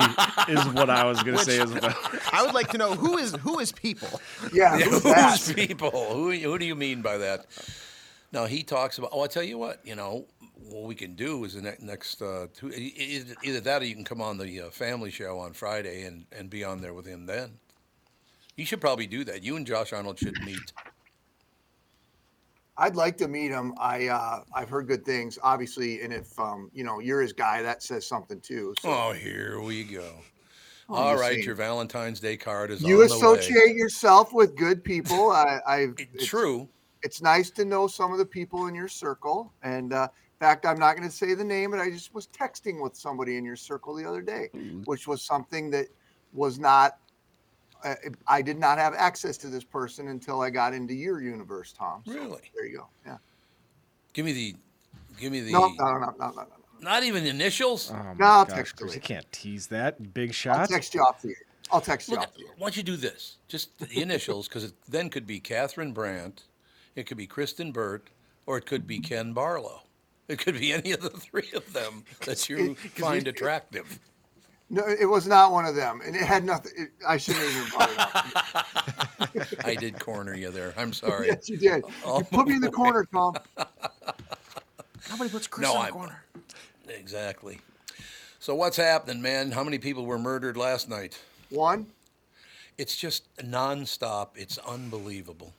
is what I was gonna say as well. *laughs* I would like to know who is who is people. Yeah, *laughs* who's, who's people? Who, who do you mean by that? No, he talks about. Oh, I tell you what. You know, what we can do is the ne- next uh, two, either that or you can come on the uh, family show on Friday and, and be on there with him then. You should probably do that. You and Josh Arnold should meet. I'd like to meet him. I uh, I've heard good things, obviously, and if um, you know you're his guy, that says something too. So Oh, here we go. I'm All saying. your Valentine's Day card is you on the way. associate yourself with good people. I, I it's, True. It's nice to know some of the people in your circle. And uh, fact, I'm not going to say the name, but I just was texting with somebody in your circle the other day, which was something that was not. Uh, I did not have access to this person until I got into your universe, Tom. So Really? There you go. Yeah. Give me the. Give me the. No, no, no, no, no, no. Not even initials. Oh No, my I'll gosh, text Chris, you you can't tease that. Big shot. I'll text you off the air. I'll text you Look, off the air. why don't you do this? Just the initials, because it then could be Catherine Brandt, it could be Kristyn Burtt, or it could be Ken Barlow. It could be any of the three of them that you find attractive. No, it was not one of them, and it had nothing. It, I shouldn't even brought it up. *laughs* I did corner you there. I'm sorry. yes, you did. Oh, You put me in the corner, Tom. *laughs* Nobody puts Chris No, in I- the corner. Exactly. So what's happening, man? How many people were murdered last night? One, It's just nonstop. It's unbelievable.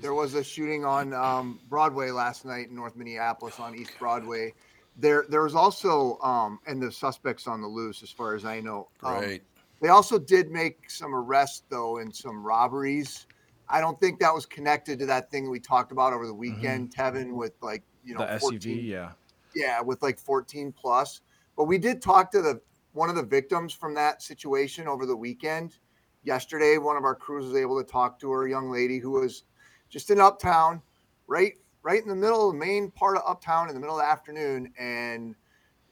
There was a shooting on um, Broadway last night in North Minneapolis on East Broadway. There, there was also, um, and the suspects on the loose, as far as I know. Um, Right. They also did make some arrests, though, in some robberies. I don't think that was connected to that thing we talked about over the weekend, Tevin, with like you know the 14 SUV, yeah. yeah with like 14 plus but we did talk to the one of the victims from that situation over the weekend yesterday one of our crews was able to talk to her a young lady who was just in uptown right right in the middle of the main part of uptown in the middle of the afternoon and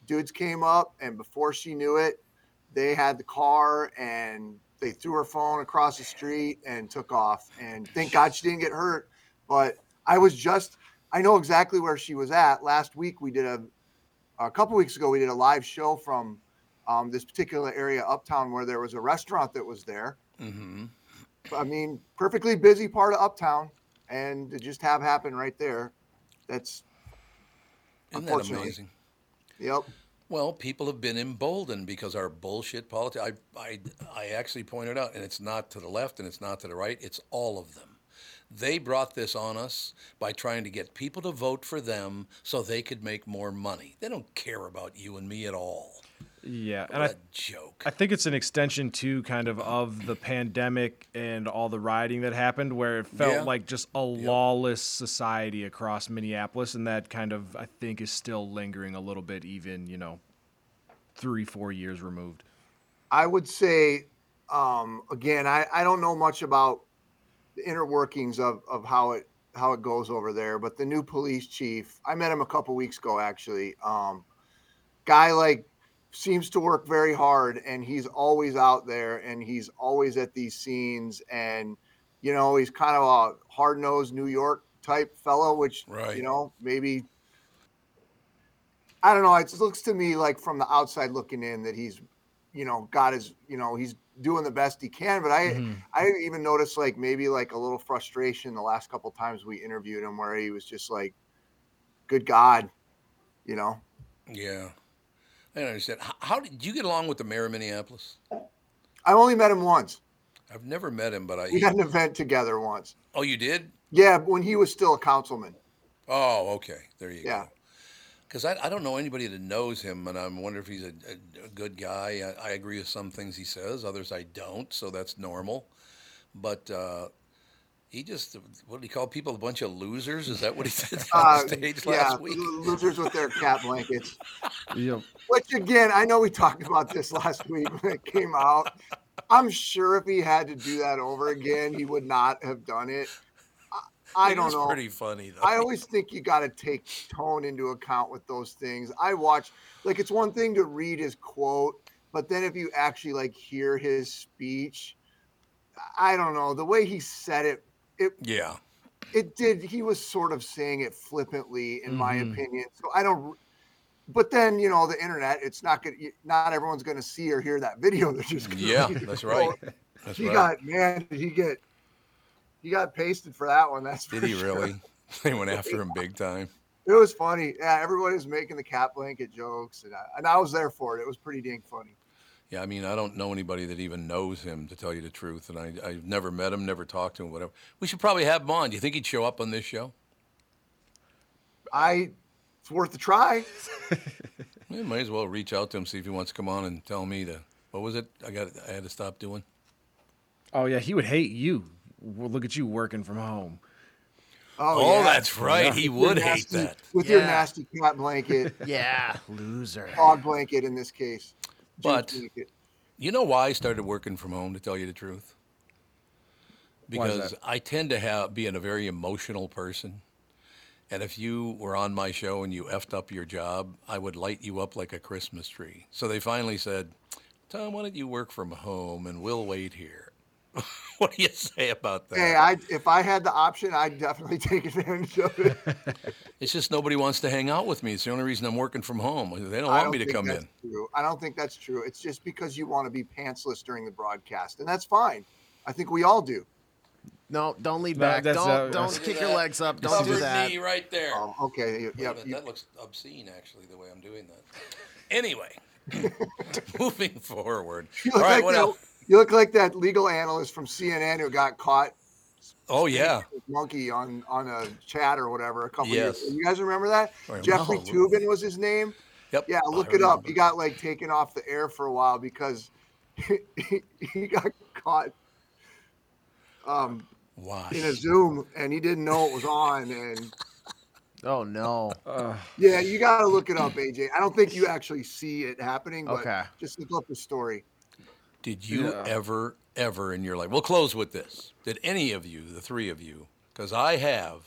dudes came up and before she knew it they had the car and they threw her phone across the street and took off. And thank god she didn't get hurt. But i was just i know exactly where she was at. Last week we did a a couple weeks ago we did a live show from um, this particular area uptown where there was a restaurant that was there. Mm-hmm. i mean perfectly busy part of uptown and to just have happen right there that's Isn't that Unfortunately. amazing? yep Well, people have been emboldened because our bullshit politics. I, I, I actually pointed out, and it's not to the left and it's not to the right, it's all of them. They brought this on us by trying to get people to vote for them so they could make more money. They don't care about you and me at all. Yeah, What and I, joke. I think it's an extension too, kind of, of the pandemic and all the rioting that happened, where it felt Yeah. like just a lawless society across Minneapolis, and that kind of I think is still lingering a little bit, even you know, three four years removed. i would say um, again, I, I don't know much about the inner workings of, of how it how it goes over there, but the new police chief, I met him a couple weeks ago actually. Um, guy like seems to work very hard and he's always out there and he's always at these scenes and you know he's kind of a hard-nosed new york type fellow which Right. you know maybe i don't know it looks to me like from the outside looking in that he's you know got his you know he's doing the best he can but i Mm-hmm. i even noticed like maybe like a little frustration the last couple times we interviewed him where he was just like good god you know Yeah. I don't understand. How, how did you get along with the mayor of Minneapolis? i only met him once I've never met him, but I. we had an event together once oh, you did? yeah when he was still a councilman Oh, okay. There you Yeah. go. Because I, I don't know anybody that knows him, and I'm wondering if he's a, a, a good guy. I, I agree with some things he says, others I don't, so that's normal. But uh, he just, what did he call people? A bunch of losers? Is that what he *laughs* said on Uh, stage yeah, last week? lo- losers with their cat blankets. *laughs* Yep. Which again, I know we talked about this last week when it came out. I'm sure if he had to do that over again, he would not have done it. I, I It don't know. pretty funny, though. I always think you got to take tone into account with those things. I watch, like, it's one thing to read his quote, but then if you actually like hear his speech, I don't know the way he said it. It Yeah. it did he was sort of saying it flippantly in my Mm-hmm. Mhm. opinion so i don't but then you know the internet it's not good not everyone's going to see or hear that video *laughs* they're just gonna Yeah, that's So right. That's he right. got man did he get he got pasted for that one that's Did he sure. really? *laughs* They went after him big time. it was funny yeah everybody was making the cat blanket jokes and I, and I was there for it it was pretty dang funny Yeah, I mean, I don't know anybody that even knows him, to tell you the truth, and I, I've never met him, never talked to him, whatever. We should probably have him on. Do you think he'd show up on this show? i it's worth a try *laughs* We might as well reach out to him, see if he wants to come on and tell me to. What was it? I got. I had to stop doing. Oh yeah, he would hate you. Well, look at you working from home. Oh, oh yeah. that's right. He With your would hate that. with your nasty cat blanket *laughs* Yeah, loser. dog blanket in this case But you know why I started working from home? To tell you the truth, because? I tend to have being a very emotional person, and if you were on my show and you effed up your job, I would light you up like a Christmas tree. So they finally said, "Tom, why don't you work from home and we'll wait here?" *laughs* what do you say about that? Hey, I if I had the option, I'd definitely *laughs* take advantage of it. *laughs* It's just nobody wants to hang out with me. It's the only reason I'm working from home. They don't I want don't me to think come that's in. True. I don't think that's true. It's just because you want to be pantsless during the broadcast, and that's fine. I think we all do. No, don't lean No, back. that's, Don't uh, don't kick your legs up. Don't do Covered that. knee right there. Oh, okay. Wait a Yep. you- that looks obscene, actually, the way I'm doing that. Anyway, moving forward. You All look, right, like what that, else? You look like that legal analyst from CNN who got caught Oh yeah, monkey on on a chat or whatever a couple Yes. years. You guys remember that? I Jeffrey remember. Toobin was his name. yep. Yeah, I look it up. He got like taken off the air for a while because *laughs* he, he got caught um, Why? in a Zoom and he didn't know it was on. And *laughs* Oh no. *sighs* yeah, you got to look it up, AJ. I don't think you actually see it happening, but Okay. just look up the story. Did you Yeah. ever, ever in your life? We'll close with this. Did any of you, the three of you, because I have.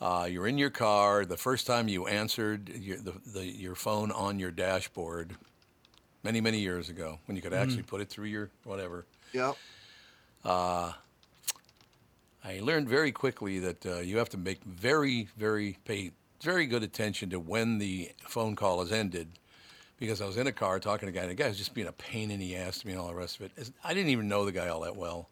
Uh, you're in your car. The first time you answered your, the, the, your phone on your dashboard, many many years ago, when you could actually put it through your whatever. Yep. Uh, I learned very quickly that uh, you have to make very, very pay very good attention to when the phone call is ended, because I was in a car talking to a guy, and the guy was just being a pain in the ass to me and all the rest of it. I didn't even know the guy all that well,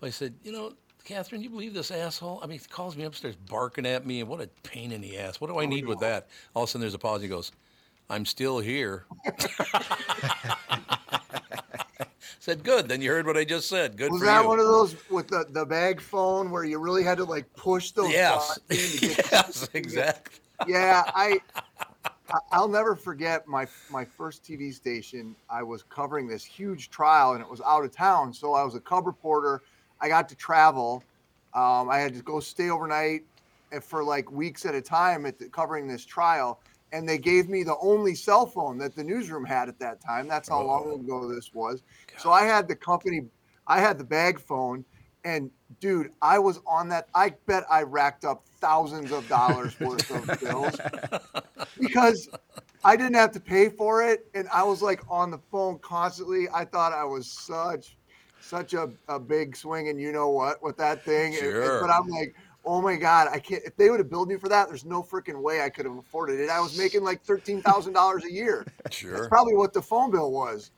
but I said, you know, Catherine, you believe this asshole? I mean, he calls me upstairs barking at me, and what a pain in the ass. What do I oh, need with that? All of a sudden, there's a pause. He goes, "I'm still here." *laughs* said, "Good." Then you heard what I just said. Good Was that you. one of those with the, the bag phone where you really had to like push those Yes. buttons to get *laughs* yes, exactly. yeah, I- I'll never forget my my first TV station. I was covering this huge trial, and it was out of town, so I was a cub reporter. I got to travel. Um, I had to go stay overnight for like weeks at a time at the, covering this trial, and they gave me the only cell phone that the newsroom had at that time. That's how long ago this was. So I had the company, I had the bag phone, and dude, I was on that. I bet I racked up thousands of dollars *laughs* worth of bills because I didn't have to pay for it, and I was like on the phone constantly. I thought I was such such a, a big swing, and you know what with that thing. And- and- Sure. but I'm like, oh my god, I can't. If they would have billed me for that, there's no freaking way I could have afforded it. I was making like thirteen thousand dollars a year. *laughs* Sure. That's probably what the phone bill was.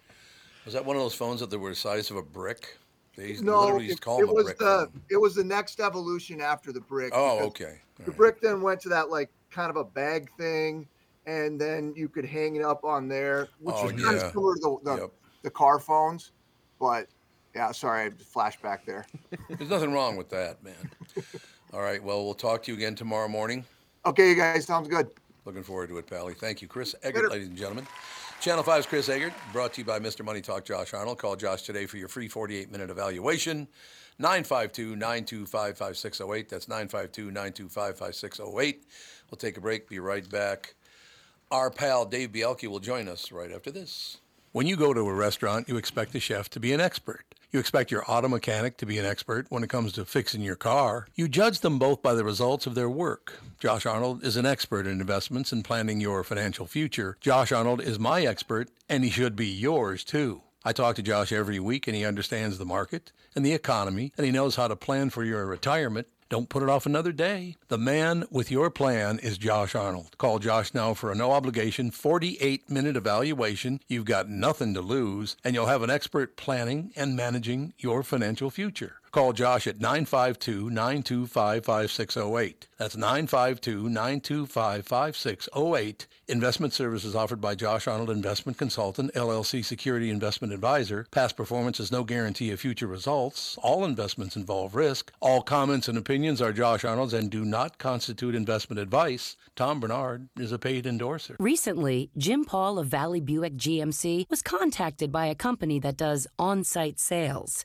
Was that one of those phones that they were the size of a brick? They No, it, it was the it was the next evolution after the brick. Oh, okay. The brick then went to that like kind of a bag thing, and then you could hang it up on there, which Oh, was kind of similar to the the, Yep. the car phones. But yeah, sorry, I flashed back there. *laughs* There's nothing wrong with that, man. *laughs* All right. Well, we'll talk to you again tomorrow morning. Okay, you guys, sounds good. Looking forward to it, Pally. Thank you, Chris Egert, ladies and gentlemen. Channel 5's Chris Egert, brought to you by Mr. Money Talk Josh Arnold. Call Josh today for your free 48 minute evaluation. 952 925 5608. That's 952 925 5608. We'll take a break, be right back. Our pal Dave Bialke will join us right after this. When you go to a restaurant, you expect the chef to be an expert. You expect your auto mechanic to be an expert when it comes to fixing your car. You judge them both by the results of their work. Josh Arnold is an expert in investments and planning your financial future. Josh Arnold is my expert, and he should be yours too. I talk to Josh every week, and he understands the market and the economy, and he knows how to plan for your retirement. Don't put it off another day. The man with your plan is Josh Arnold. Call Josh now for a no obligation 48 minute evaluation. You've got nothing to lose, and you'll have an expert planning and managing your financial future. Call Josh at 952 925 5608. That's 952 925 5608. Investment services offered by Josh Arnold Investment Consultant, LLC Security Investment Advisor. Past performance is no guarantee of future results. All investments involve risk. All comments and opinions are Josh Arnold's and do not constitute investment advice. Tom Barnard is a paid endorser. Recently, Jim Paul of Valley Buick GMC was contacted by a company that does on site sales.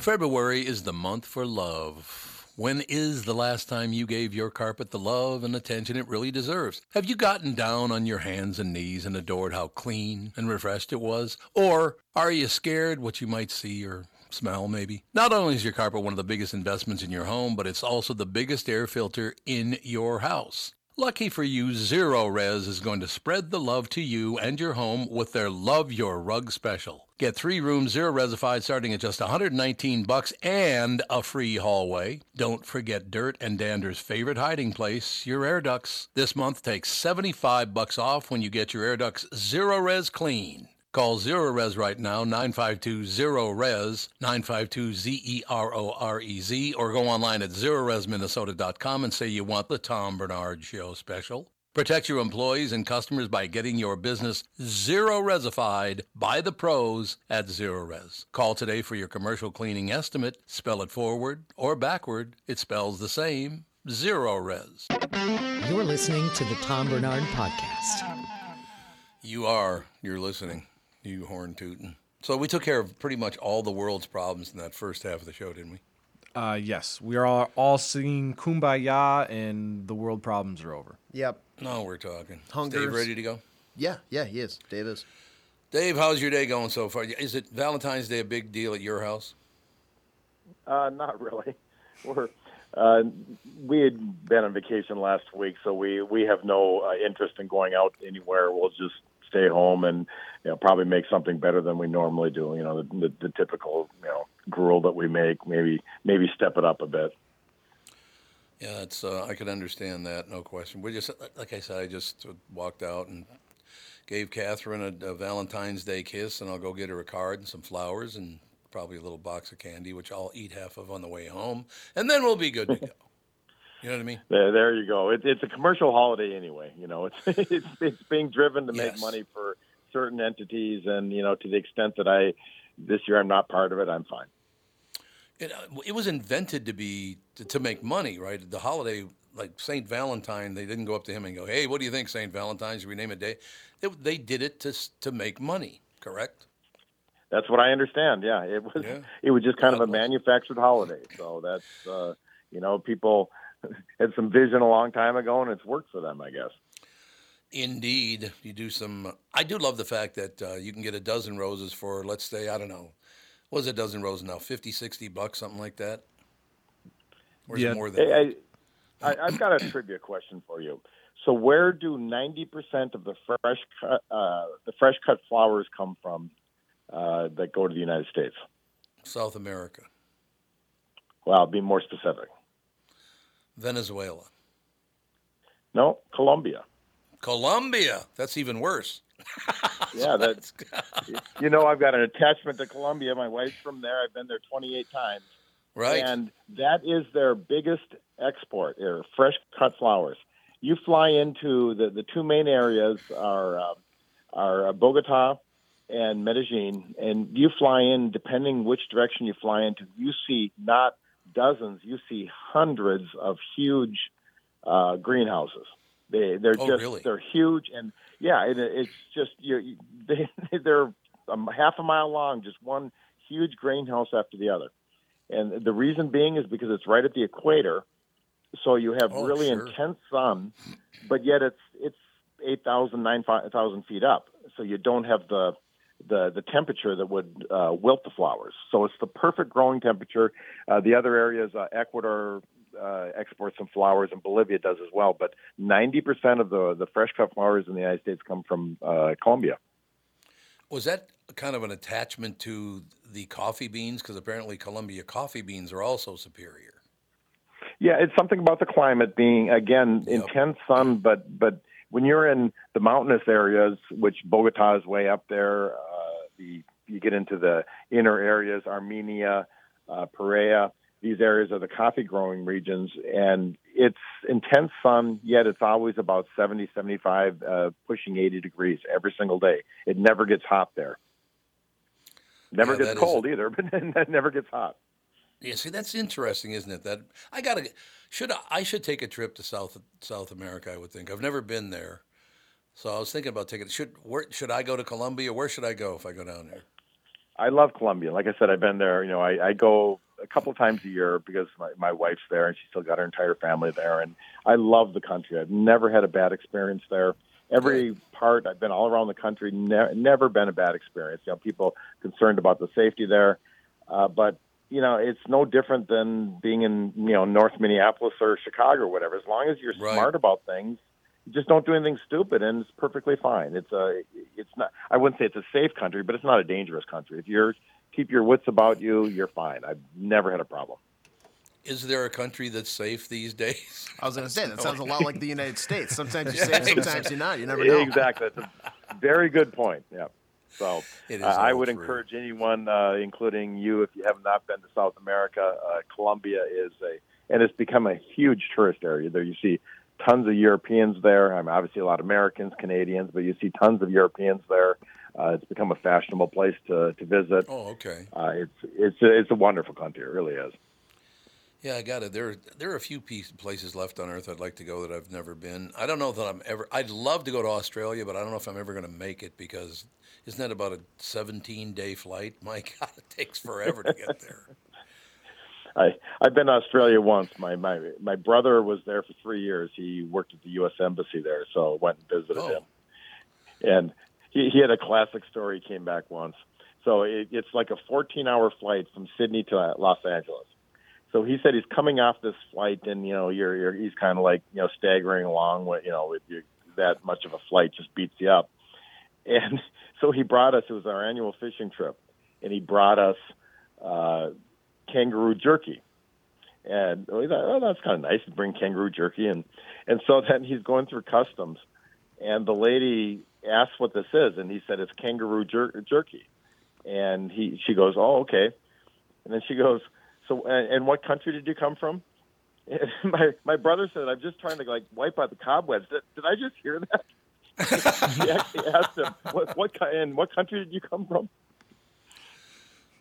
February is the month for love. When is the last time you gave your carpet the love and attention it really deserves? Have you gotten down on your hands and knees and adored how clean and refreshed it was? Or are you scared what you might see or smell maybe? Not only is your carpet one of the biggest investments in your home, but it's also the biggest air filter in your house. Lucky for you, Zerorez is going to spread the love to you and your home with their Love Your Rug special. Get three rooms zero resified starting at just 119 bucks and a free hallway. Don't forget Dirt and Dander's favorite hiding place, your air ducts. This month takes 75 bucks off when you get your air ducts zero res clean. Call Zerorez right now, 952 Zerorez, 952 Z E R O R E Z, or go online at zerorezminnesota.com and say you want the Tom Barnard Show special. Protect your employees and customers by getting your business zero resified by the pros at Zerorez. Call today for your commercial cleaning estimate. Spell it forward or backward. It spells the same. Zero Res. You're listening to the Tom Barnard Podcast. You are. You're listening. You horn tootin'. So we took care of pretty much all the world's problems in that first half of the show, didn't we? Uh, yes, we are all, all singing "Kumbaya" and the world problems are over. Yep. No, we're talking. Is Dave ready to go? Yeah, yeah, he is. Dave is. Dave, how's your day going so far? Is it Valentine's Day a big deal at your house? Uh, not really. *laughs* We're uh, we had been on vacation last week, so we we have no uh, interest in going out anywhere. We'll just stay home and you know probably make something better than we normally do. You know, the, the, the typical you know gruel that we make. Maybe maybe step it up a bit. Yeah, it's. Uh, I could understand that, no question. We just, like I said, I just walked out and gave Catherine a, a Valentine's Day kiss, and I'll go get her a card and some flowers and probably a little box of candy, which I'll eat half of on the way home, and then we'll be good to go. You know what I mean? There, there you go. It, it's a commercial holiday anyway. You know, *laughs* it's it's, it's being driven to make Yes. money for certain entities, and you know, to the extent that I this year I'm not part of it, I'm fine. It, uh, it was invented to be to, to make money, right? The holiday, like Saint Valentine, they didn't go up to him and go, "Hey, what do you think, Saint Valentine? Should we name a day?" They, they did it to to make money, correct? That's what I understand. Yeah, it was Yeah. it was just kind of a manufactured holiday. So that's uh, you know people *laughs* had some vision a long time ago, and it's worked for them, I guess. Indeed, you do some. I do love the fact that uh, you can get a dozen roses for, let's say, I don't know, what is a dozen roses now? 50, 60 bucks, something like that? Or is it more than Hey, I, I, I've got a trivia question for you. So, where do ninety percent of the fresh cut uh, the fresh cut flowers come from uh, that go to the United States? South America, Well, be more specific. Venezuela, No, Colombia. Colombia. That's even worse. *laughs* Yeah, that's. you know, I've got an attachment to Colombia. My wife's from there. I've been there 28 times. Right. And that is their biggest export, are fresh cut flowers. You fly into the, the two main areas are uh, are Bogota and Medellin, and you fly in depending which direction you fly into. You see not dozens, you see hundreds of huge uh, greenhouses. They they're Oh, just really? they're huge, and yeah, it, it's just you *laughs* they they're um, half a mile long, just one huge greenhouse after the other. And the reason being is because it's right at the equator, so you have Oh, really sure. intense sun, but yet it's it's 8,000, 9,000 feet up, so you don't have the the the temperature that would uh, wilt the flowers. So it's the perfect growing temperature. Uh, the other areas, uh, Ecuador uh, exports some flowers, and Bolivia does as well. But 90% of the the fresh cut flowers in the United States come from uh, Colombia. Was that kind of an attachment to the coffee beans? Because apparently Colombia coffee beans are also superior. Yeah, it's something about the climate being again intense sun, but but when you're in the mountainous areas, which Bogota is way up there, uh, the you get into the inner areas, Armenia, uh, Pereira. These areas are the coffee growing regions, and it's intense sun. Yet it's always about 70, 75, uh, pushing 80 degrees every single day. It never gets hot there. Never Yeah, gets is- cold either, *laughs* but it never gets hot. Yeah, see, that's interesting, isn't it? That I gotta should I, I should take a trip to South South America. I would think I've never been there, so I was thinking about taking. Should where should I go to Colombia? Where should I go if I go down there? I love Colombia. Like I said, I've been there. You know, I, I go a couple times a year because my, my wife's there and she's still got her entire family there. And I love the country. I've never had a bad experience there. Every part, I've been all around the country, ne- never been a bad experience. You know, people concerned about the safety there. Uh, but, you know, it's no different than being in, you know, North Minneapolis or Chicago or whatever. As long as you're Right. smart about things, just don't do anything stupid and it's perfectly fine. It's a, it's not, I wouldn't say it's a safe country, but it's not a dangerous country. If you're, keep your wits about you, you're fine. I've never had a problem. Is there a country that's safe these days? I was going to say that sounds a lot like the United States. Sometimes you're *laughs* Yeah, safe, sometimes you're not. You never know. Exactly. That's a very good point. Yeah. So uh, I would true. encourage anyone, uh, including you, if you have not been to South America, uh, Colombia is a, and it's become a huge tourist area. There you see tons of Europeans there. I mean, obviously a lot of Americans, Canadians, but you see tons of Europeans there. Uh, it's become a fashionable place to, to visit. Oh, okay. Uh, it's it's it's a wonderful country. It really is. Yeah, I got it. There, there are a few piece, places left on Earth I'd like to go that I've never been. I don't know that I'm ever. I'd love to go to Australia, but I don't know if I'm ever going to make it because isn't that about a 17 day flight? *laughs* My God, it takes forever to get there. *laughs* I I've been to Australia once. My my my brother was there for three years. He worked at the U.S. Embassy there, so I went and visited him. And he he had a classic story. He came back once. So it, it's like a 14 hour flight from Sydney to Los Angeles. So he said he's coming off this flight, and you know, you're, you're he's kind of like you know staggering along with you know with you, that much of a flight just beats you up. and *laughs* so he brought us. It was our annual fishing trip, and he brought us uh, kangaroo jerky. And we thought, oh, that's kind of nice to bring kangaroo jerky, and and so *laughs* then he's going through customs, and the lady asks what this is, and he said it's kangaroo jer- jerky, and he she goes, oh okay, and then she goes, so and, and what country did you come from? *laughs* And my my brother said, I'm just trying to like wipe out the cobwebs. Did, did I just hear that? *laughs* he actually asked him, what what and what country did you come from?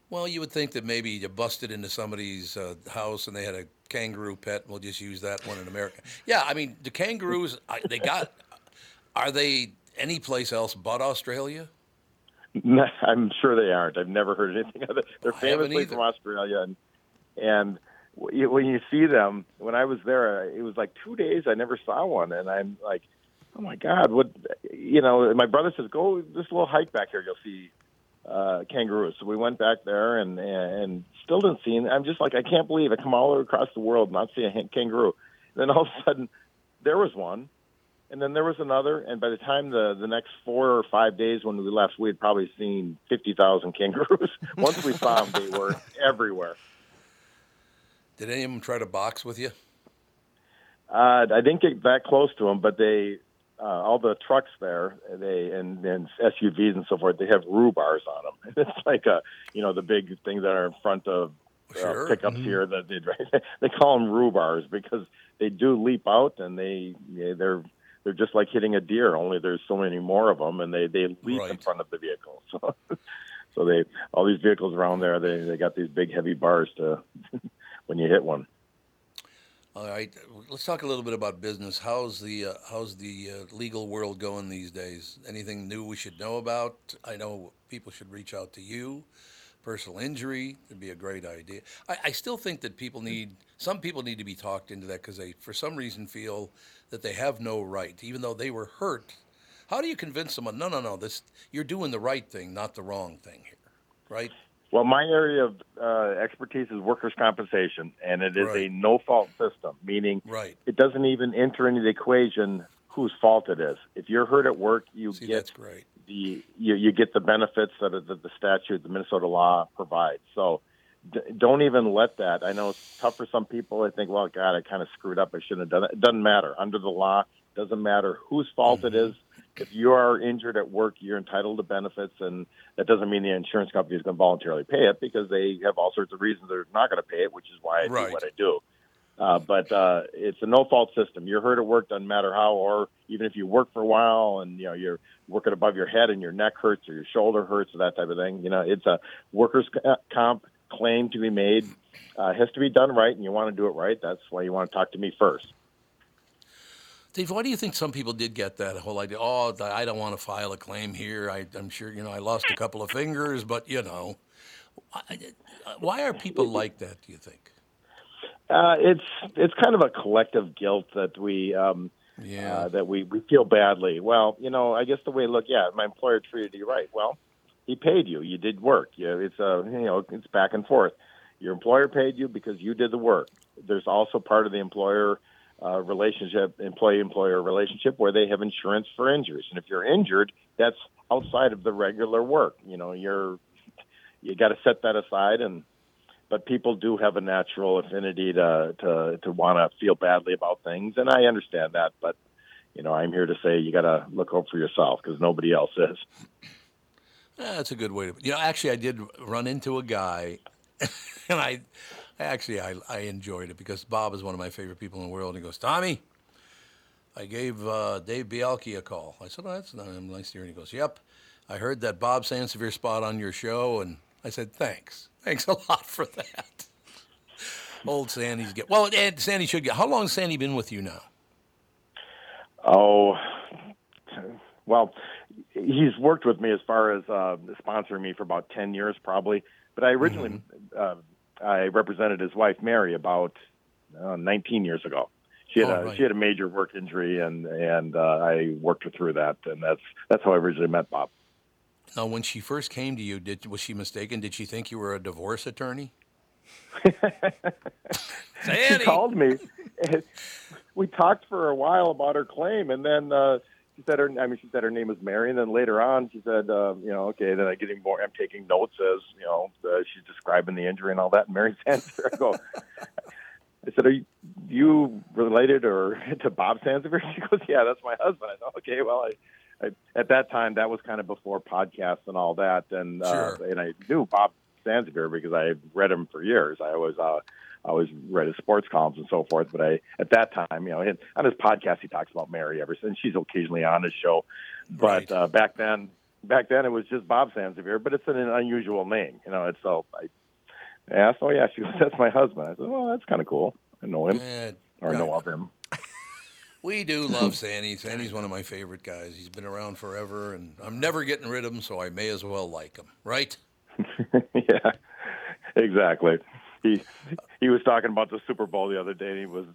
Well, you would think that maybe you busted into somebody's uh, house and they had a kangaroo pet. We'll just use that one in America. Yeah, I mean the kangaroos. I, they got. Are they any place else but Australia? No, I'm sure they aren't. I've never heard anything of it. They're I famously from Australia, and and when you see them, when I was there, it was like two days. I never saw one, and I'm like, oh my god, what? You know, my brother says, go this little hike back here. You'll see uh, kangaroos. So we went back there, and and still didn't see. I'm just like, I can't believe I come all the way across the world and not see a kangaroo. then all of a sudden, there was one. And then there was another, and by the time the the next four or five days when we left, we had probably seen fifty thousand kangaroos. *laughs* Once we saw them, they were everywhere. Did any of them try to box with you? Uh, I didn't get that close to them, but they uh, all the trucks there, they and, and SUVs and so forth, they have roo bars on them. *laughs* It's like a you know the big things that are in front of uh, Sure. pickups Mhm. here that they *laughs* they call them roo bars because they do leap out and they yeah, they're they're just like hitting a deer. Only there's so many more of them, and they they leap in front of the vehicle. *laughs* So so they all these vehicles around there, they they got these big heavy bars to when you hit one. All right, let's talk a little bit about business. How's the uh, how's the uh, legal world going these days? Anything new we should know about? I know people should reach out to you. Personal injury would be a great idea. I, I still think that people need some people need to be talked into that because they, for some reason, feel that they have no right, even though they were hurt. How do you convince someone? No, no, no. This you're doing the right thing, not the wrong thing here, right? Well, my area of uh, expertise is workers' compensation, and it is a no-fault system, meaning Right. it doesn't even enter into the equation whose fault it is. If you're hurt at work, you See, get the you, you get the benefits that, that the statute, the Minnesota law provides. So d- don't even let that. I know it's tough for some people. I think, well, God, I kind of screwed up. I shouldn't have done it. It doesn't matter under the law. It doesn't matter whose fault it is. If you are injured at work, you're entitled to benefits, and that doesn't mean the insurance company is going to voluntarily pay it because they have all sorts of reasons they're not going to pay it, which is why I Right. do what I do. Uh, but uh, it's a no fault system. You're hurt at work, doesn't matter how, or even if you work for a while and you know you're working above your head and your neck hurts or your shoulder hurts or that type of thing. You know, it's a workers' comp claim to be made. Uh, has to be done right, and you want to do it right. That's why you want to talk to me first. Dave, why do you think some people did get that whole idea? Oh, I don't want to file a claim here. I, I'm sure you know I lost a couple of fingers, but you know, why are people like that? Do you think? Uh, it's it's kind of a collective guilt that we um, Yeah. uh, that we, we feel badly. Well, you know, I guess the way look, yeah, my employer treated you right. Well, he paid you. You did work. You, it's a you know it's back and forth. Your employer paid you because you did the work. There's also part of the employer uh, relationship, employee employer relationship, where they have insurance for injuries. And if you're injured, that's outside of the regular work. You know, you're you got to set that aside and but people do have a natural affinity to to to want to feel badly about things, and I understand that. But you know, I'm here to say you got to look out for yourself because nobody else is. That's a good way to. You know, actually, I did run into a guy, *laughs* and I, actually, I, I enjoyed it because Bob is one of my favorite people in the world. And He goes, Tommy, I gave uh, Dave Bialke a call. I said, oh, that's nice to hear. And he goes, Yep, I heard that Bob Sansevere spot on your show, and I said, Thanks, thanks a *laughs* lot for that. Old Sandy's get well, and Sandy should get. How long has Sandy been with you now? Oh, well, he's worked with me as far as uh, sponsoring me for about ten years, probably. But I originally uh, I represented his wife Mary about uh, 19 years ago. She had Oh, a right. she had a major work injury, and and uh, I worked her through that, and that's that's how I originally met Bob. Now, when she first came to you, did was she mistaken? Did she think you were a divorce attorney? *laughs* She called me. *laughs* we talked for a while about her claim, and then uh, she said her. I mean, she said her name was Mary, and then later on, she said, um, you know, okay. Then I getting more. I'm taking notes as you know, uh, she's describing the injury and all that. And Mary's *laughs* answer, I go. I said, "Are you, you related or *laughs* to Bob Sansevere?" She goes, "Yeah, that's my husband." I thought, "Okay, well, I, I at that time that was kind of before podcasts and all that, and uh, and I knew Bob Sansevere because I read him for years. I was uh, I always read his sports columns and so forth. But I, at that time, you know, on his podcast, he talks about Mary ever since. She's occasionally on his show. But uh, back then, back then it was just Bob Sansevere, but it's an unusual name, you know. It's so I asked, oh yeah, she *laughs* goes, that's my husband. I said, well, that's kind of cool. I know him Yeah, or know of him. *laughs* We do love Sandy. Sandy's one of my favorite guys. He's been around forever, and I'm never getting rid of him, so I may as well like him, right? *laughs* yeah, exactly. He he was talking about the Super Bowl the other day. And he was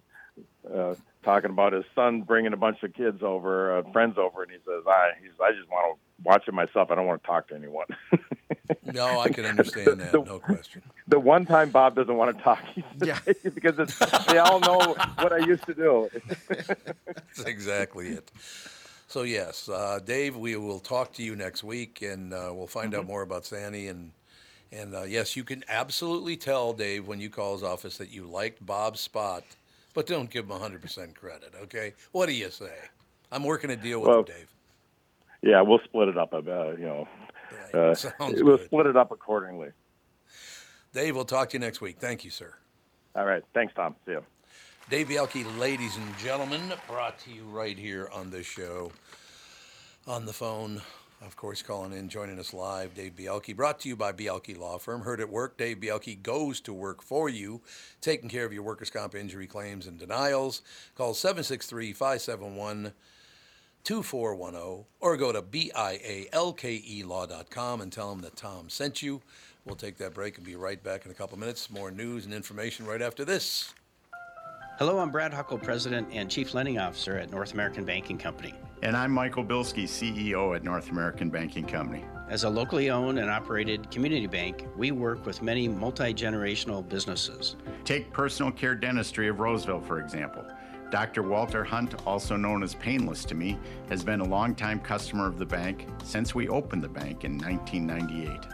uh, talking about his son bringing a bunch of kids over, uh, friends over, and he says, "I he's, I just want to watch it myself. I don't want to talk to anyone." *laughs* No, I can understand that. No question. the one time Bob doesn't want to talk, yeah. *laughs* because it's, they all know what I used to do. *laughs* That's exactly it. So yes, uh, Dave, we will talk to you next week, and uh, we'll find out more about Sandy. And and uh, yes, you can absolutely tell Dave when you call his office that you liked Bob's spot, but don't give him 100 percent credit. Okay? What do you say? I'm working a deal with Well, him, Dave. yeah, we'll split it up. Uh, you know, uh, Sounds we'll good. split it up accordingly. Dave, we'll talk to you next week. Thank you, sir. All right, thanks, Tom. See you. Dave Bialke, ladies and gentlemen, brought to you right here on this show. On the phone, of course, calling in, joining us live, Dave Bialke, brought to you by Bialke Law Firm. Heard at work, Dave Bialke goes to work for you, taking care of your workers' comp injury claims and denials. Call 763 571 2410 or go to bialkelaw.com and tell them that Tom sent you. We'll take that break and be right back in a couple minutes. More news and information right after this. Hello, I'm Brad Huckle, President and Chief Lending Officer at North American Banking Company. And I'm Michael Bilski, CEO at North American Banking Company. As a locally owned and operated community bank, we work with many multi generational businesses. Take personal care dentistry of Roseville, for example. Dr. Walter Hunt, also known as Painless to me, has been a longtime customer of the bank since we opened the bank in 1998.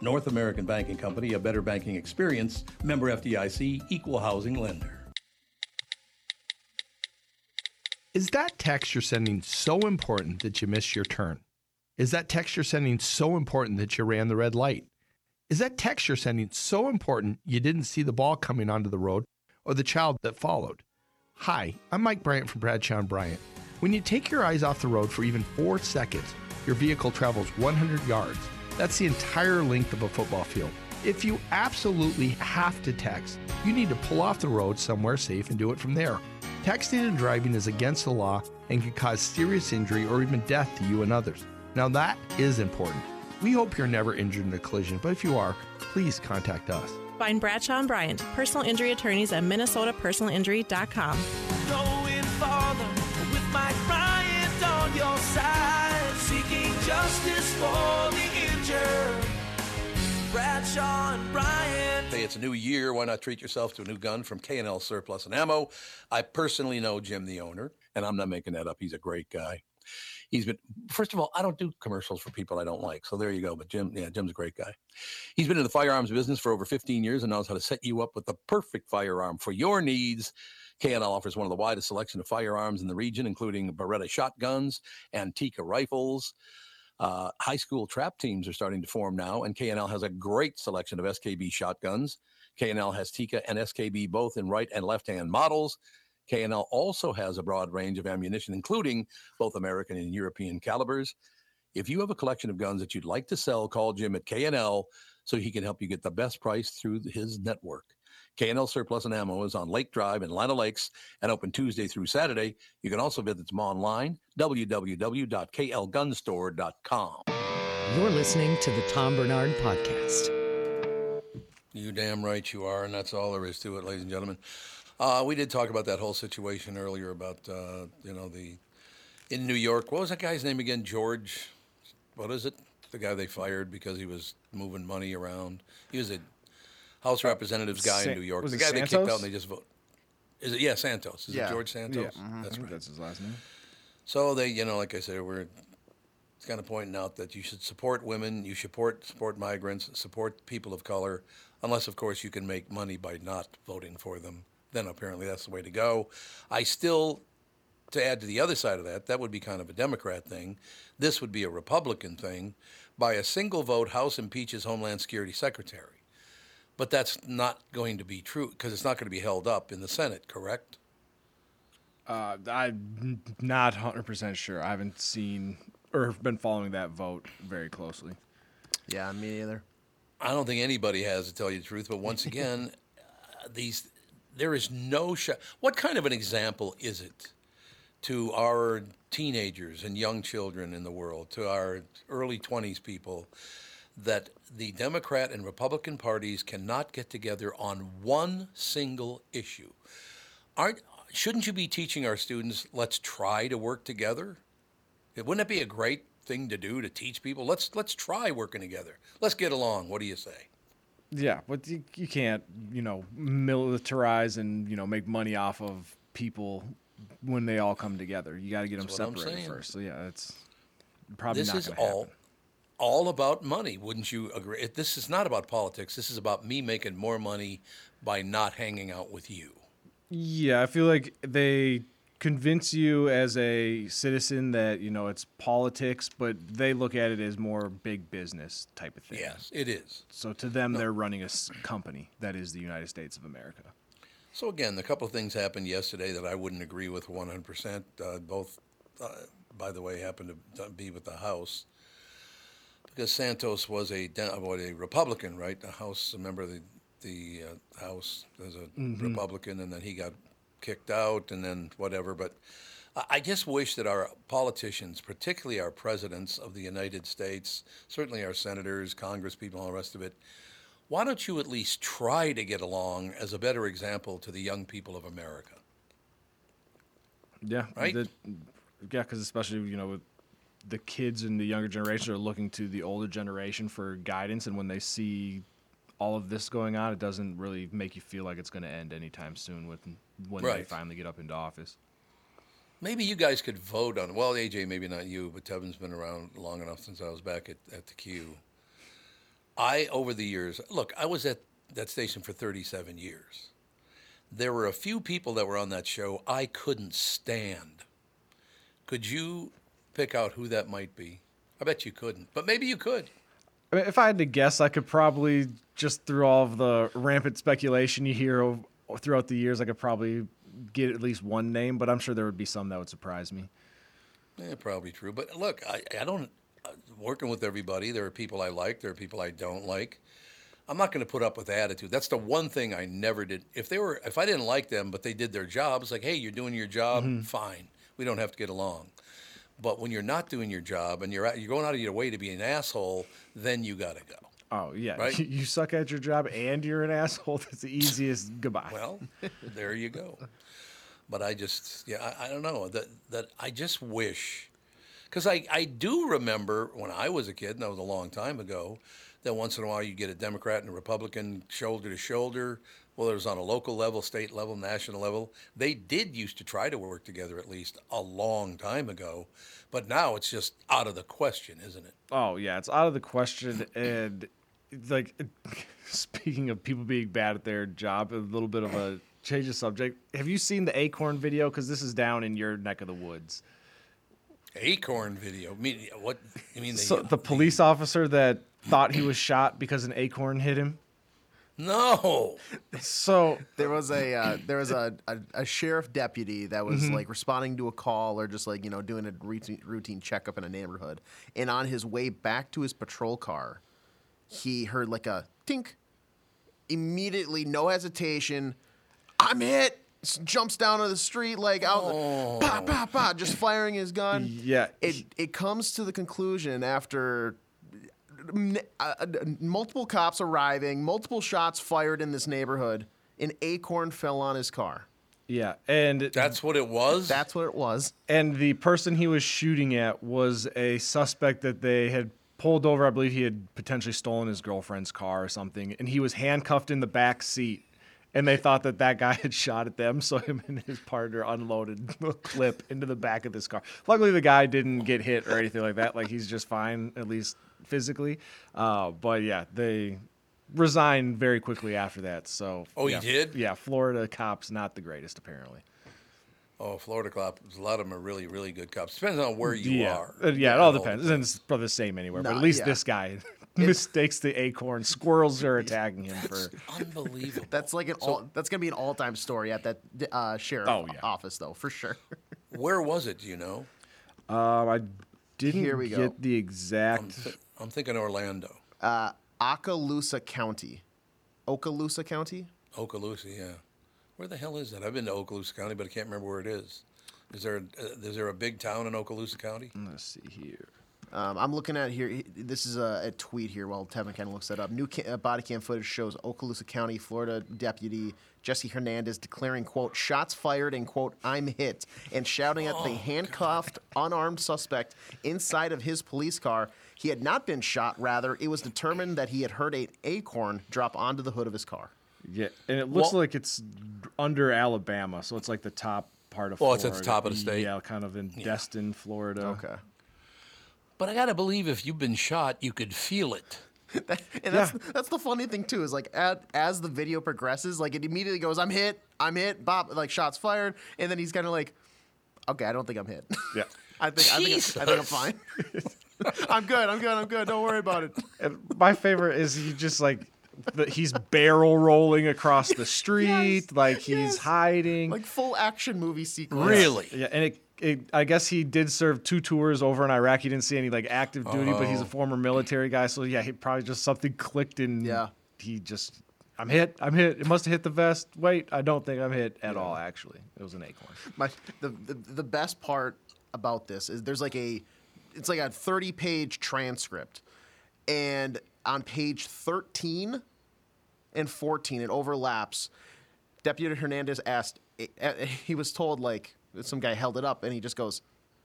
North American Banking Company, a better banking experience, member FDIC, equal housing lender. Is that text you're sending so important that you missed your turn? Is that text you're sending so important that you ran the red light? Is that text you're sending so important you didn't see the ball coming onto the road or the child that followed? Hi, I'm Mike Bryant from Bradshaw and Bryant. When you take your eyes off the road for even four seconds, your vehicle travels 100 yards. That's the entire length of a football field. If you absolutely have to text, you need to pull off the road somewhere safe and do it from there. Texting and driving is against the law and can cause serious injury or even death to you and others. Now, that is important. We hope you're never injured in a collision, but if you are, please contact us. Find Bradshaw and Bryant, personal injury attorneys at minnesotapersonalinjury.com. Going farther with Mike Bryant on your side, seeking justice for the injured. And Bryant. Hey, it's a new year. Why not treat yourself to a new gun from K&L Surplus and Ammo? I personally know Jim, the owner, and I'm not making that up. He's a great guy. He's been, first of all, I don't do commercials for people I don't like. So there you go. But Jim, yeah, Jim's a great guy. He's been in the firearms business for over 15 years and knows how to set you up with the perfect firearm for your needs. K&L offers one of the widest selection of firearms in the region, including Beretta shotguns, Antica rifles. Uh, high school trap teams are starting to form now, and K&L has a great selection of SKB shotguns. K&L has Tikka and SKB both in right and left-hand models. K&L also has a broad range of ammunition, including both American and European calibers. If you have a collection of guns that you'd like to sell, call Jim at K&L so he can help you get the best price through his network. K&L Surplus and Ammo is on Lake Drive in Lino Lakes and open Tuesday through Saturday. You can also visit them online, www.klgunstore.com. You're listening to the Tom Barnard Podcast. You damn right you are, and that's all there is to it, ladies and gentlemen. Uh, we did talk about that whole situation earlier about uh, you know the in New York. What was that guy's name again? George. What is it? The guy they fired because he was moving money around. He was a House Representatives guy Sa- in New York. was the guy they kicked out and they just vote. Is it? Yeah, Santos. Is Yeah. it George Santos? Yeah. Mhm. I That's right. that's his last name. So they, you know, like I said, we're kind of pointing out that you should support women, you support support migrants, support people of color, unless of course you can make money by not voting for them. Then apparently that's the way to go. I still, to add to the other side of that, that would be kind of a Democrat thing. This would be a Republican thing. By a single vote, House impeaches Homeland Security Secretary. But that's not going to be true because it's not going to be held up in the Senate, correct? Uh, I'm not 100% sure. I haven't seen or been following that vote very closely. Yeah, me either. I don't think anybody has to tell you the truth, but once *laughs* again, uh, these there is no sh- What kind of an example is it to our teenagers and young children in the world, to our early 20s people, that the Democrat and Republican parties cannot get together on one single issue? Aren't shouldn't you be teaching our students let's try to work together? Wouldn't it be a great thing to do to teach people? Let's let's try working together. Let's get along. What do you say? Yeah, but you, you can't, you know, militarize and, you know, make money off of people when they all come together. You got to get them That's separated first. So, yeah, it's probably this not going to happen. all all about money. Wouldn't you agree? It- This is not about politics. This is about me making more money by not hanging out with you. Yeah, I feel like they convince you as a citizen that, you know, it's politics, but they look at it as more big business type of thing. Yes, it is. So to them, they're running a company that is the United States of America. So again, a couple of things happened yesterday that I wouldn't agree with 100%. Uh, both, uh, by the way, happened to be with the House because Santos was a De- what, a Republican, right? A House a member of the the uh, House as a Mhm. Republican, and then he got kicked out, and then whatever. But I just wish that our politicians, particularly our presidents of the United States, certainly our senators, Congress people, all the rest of it, why don't you at least try to get along as a better example to the young people of America? Yeah, Right? the- yeah, because especially you know, with the kids and the younger generation are looking to the older generation for guidance, and when they see all of this going on, it doesn't really make you feel like it's going to end anytime soon. With when they finally get up into office. Maybe you guys could vote on. Well, AJ, maybe not you, but Tevin's been around long enough since I was back at, at the Q. I, over the years, look, I was at that station for 37 years. There were a few people that were on that show I couldn't stand. Could you pick out who that might be? I bet you couldn't, but maybe you could. I mean, if I had to guess, I could probably just through all of the rampant speculation you hear throughout the years, I could probably get at least one name, but I'm sure there would be some that would surprise me. Yeah, probably true. But look, I, I don't, uh, working with everybody, there are people I like, there are people I don't like. I'm not going to put up with attitude. That's the one thing I never did. If they were, if I didn't like them, but they did their job, it's like, hey, you're doing your job, Mhm. fine. We don't have to get along. But when you're not doing your job and you're out, you're going out of your way to be an asshole, then you got to go. Oh yeah, Right? *laughs* you suck at your job and you're an asshole. *laughs* That's the easiest *laughs* goodbye. Well, there you go. But I just, yeah, I, I don't know that that I just wish, because I I do remember when I was a kid, and that was a long time ago, that once in a while you get a Democrat and a Republican shoulder to shoulder. Whether it was on a local level, state level, national level, they did used to try to work together at least a long time ago, but now it's just out of the question, isn't it? Oh yeah, it's out of the question. And like, *laughs* speaking of people being bad at their job, a little bit of a change of subject. Have you seen the Acorn video? Because this is down in your neck of the woods. Acorn video. I mean, what? You mean the, So the police officer that thought he was shot because an acorn hit him. No. So there was a uh, there was a, a, a sheriff deputy that was Mhm. like responding to a call or just like you know doing a routine, routine checkup in a neighborhood, and on his way back to his patrol car, he heard like a tink. Immediately, no hesitation, I'm hit. Jumps down to the street like out, pa pa pa, just firing his gun. Yeah. It it comes to the conclusion after m- uh, uh, multiple cops arriving, multiple shots fired in this neighborhood. An acorn fell on his car. Yeah, and that's what it was. That's what it was. And the person he was shooting at was a suspect that they had pulled over. I believe he had potentially stolen his girlfriend's car or something, and he was handcuffed in the back seat. And they thought that that guy *laughs* had shot at them, so him and his partner unloaded the clip into the back of this car. Luckily, the guy didn't get hit or anything like that. Like he's just fine, at least physically. Uh, but yeah, they resigned very quickly after that. So Oh, he yeah. did? Yeah, Florida cops not the greatest apparently. Oh, Florida cops. A lot of them are really, really good cops. Depends on where you yeah. are. Uh, yeah, it all depends. And it's probably the same anywhere, but at least yeah. this guy *laughs* mistakes the acorn. Squirrels are *laughs* attacking him for. Unbelievable. That's like an all. That's gonna be an all-time story at that uh, sheriff Oh, yeah. office, though, for sure. *laughs* Where was it? Do you know? Um, I didn't Here we get go. the exact. I'm, thi- I'm thinking Orlando. Uh, Okaloosa County, Okaloosa County. Okaloosa, yeah. Where the hell is that? I've been to Okaloosa County, but I can't remember where it is. Is there a, uh, is there a big town in Okaloosa County? Let's see here. Um, I'm looking at here. This is a, a tweet here while Tevin kind of looks that up. New ca- uh, body cam footage shows Okaloosa County, Florida deputy Jesse Hernandez declaring, quote, shots fired and, quote, I'm hit, and shouting at the oh, handcuffed, unarmed suspect inside of his police car. He had not been shot. Rather, it was determined that he had heard an acorn drop onto the hood of his car. Yeah, and it looks Well- like it's under Alabama, so it's like the top part of. Well, Florida. it's at the top of the state. Yeah, kind of in Destin, Florida. Okay. But I got to believe if you've been shot, you could feel it. *laughs* And that's that's the funny thing too is like at, as the video progresses, like it immediately goes, "I'm hit, I'm hit," Bob, like shots fired, and then he's kind of like, "Okay, I don't think I'm hit. Yeah. I *laughs* think I think, I think I'm fine. *laughs* I'm good. I'm good. I'm good. Don't worry about it." And my favorite is he just like the, he's barrel rolling across the street, like he's yes. hiding. Like full action movie sequence. Really? Yeah, and it, it, I guess he did serve two tours over in Iraq. He didn't see any like active duty, but he's a Oh. former military guy, so yeah, he probably just something clicked and Yeah. he just. I'm hit. I'm hit. It must have hit the vest. Wait, I don't think I'm hit at all. Actually, it was an acorn. My the, the the best part about this is there's like a it's like a 30 page transcript, and on page 13 and 14 it overlaps. Deputy Hernandez asked. eh, He was told like some guy held it up, and he just goes,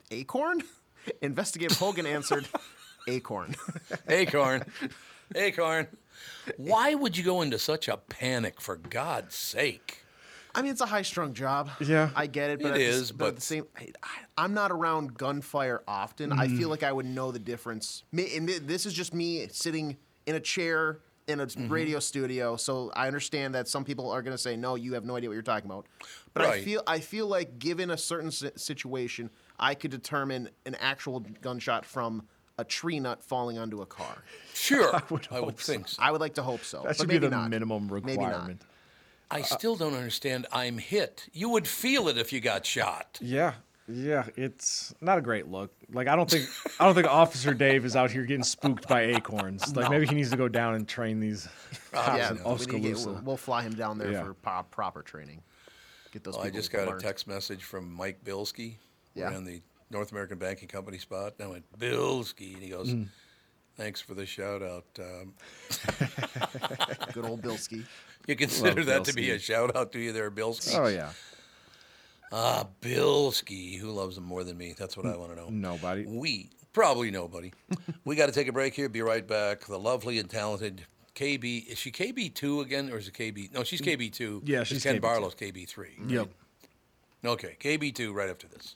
"Acorn." *laughs* Investigative Hogan answered, *laughs* "Acorn." *laughs* Acorn. Acorn. Why would you go into such a panic, for God's sake? I mean, it's a high-strung job. Yeah. I get it, but It at the, but, but- the same, I, I'm not around gunfire often. I Mm. feel like I would know the difference. And this is just me sitting in a chair in a Mm-hmm. radio studio, so I understand that some people are going to say, "No, you have no idea what you're talking about." But I feel, I feel like given a certain situation, I could determine an actual gunshot from a tree nut falling onto a car. Sure, *laughs* I would would, hope so. think so. I would like to hope so. That but should be maybe the not. minimum Maybe not. requirement. I still don't understand. I'm hit. You would feel it if you got shot. Yeah, yeah, it's not a great look. Like I don't think I don't think *laughs* Officer Dave is out here getting spooked by acorns. Like maybe he needs to go down and train these cops yeah, in we need to get- Oskaloosa. we'll fly him down there Yeah. for po- proper training. Get those. Oh, I just got learned. a text message from Mike Bilski. Yeah. We're the North American Banking Company spot. And I went, Bilski. And he goes, Mm. thanks for the shout out. Um, *laughs* Good old Bilski. you consider Love that to be a shout out to you there, Bilski? Oh yeah, Ah, Bilski. Who loves him more than me? That's what I want to know. nobody. We, probably nobody. *laughs* we got to take a break here. Be right back. The lovely and talented KB. Is she KB2 again, or is it KB? No, she's KB2. Yeah, she's Ken KB2. Barlow's KB3. Yep. Okay, KB2 right after this.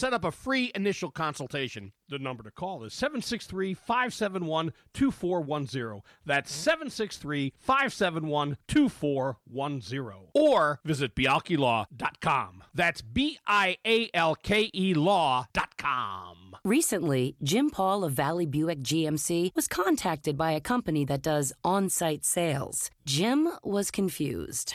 set up a free initial consultation. The number to call is 763 571 2410. That's 763 571 2410. Or visit bialkelaw.com. That's B I A L K E law.com. Recently, Jim Paul of Valley Buick GMC was contacted by a company that does on site sales. Jim was confused.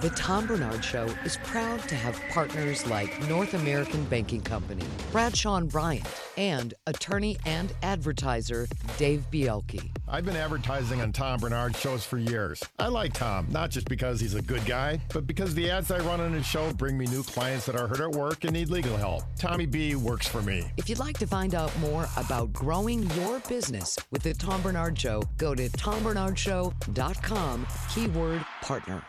The Tom Barnard Show is proud to have partners like North American Banking Company, Bradshaw and Bryant, and attorney and advertiser Dave Bialke. I've been advertising on Tom Barnard shows for years. I like Tom, not just because he's a good guy, but because the ads I run on his show bring me new clients that are hurt at work and need legal help. Tommy B works for me. If you'd like to find out more about growing your business with the Tom Barnard Show, go to tombarnardshow.com, keyword partner.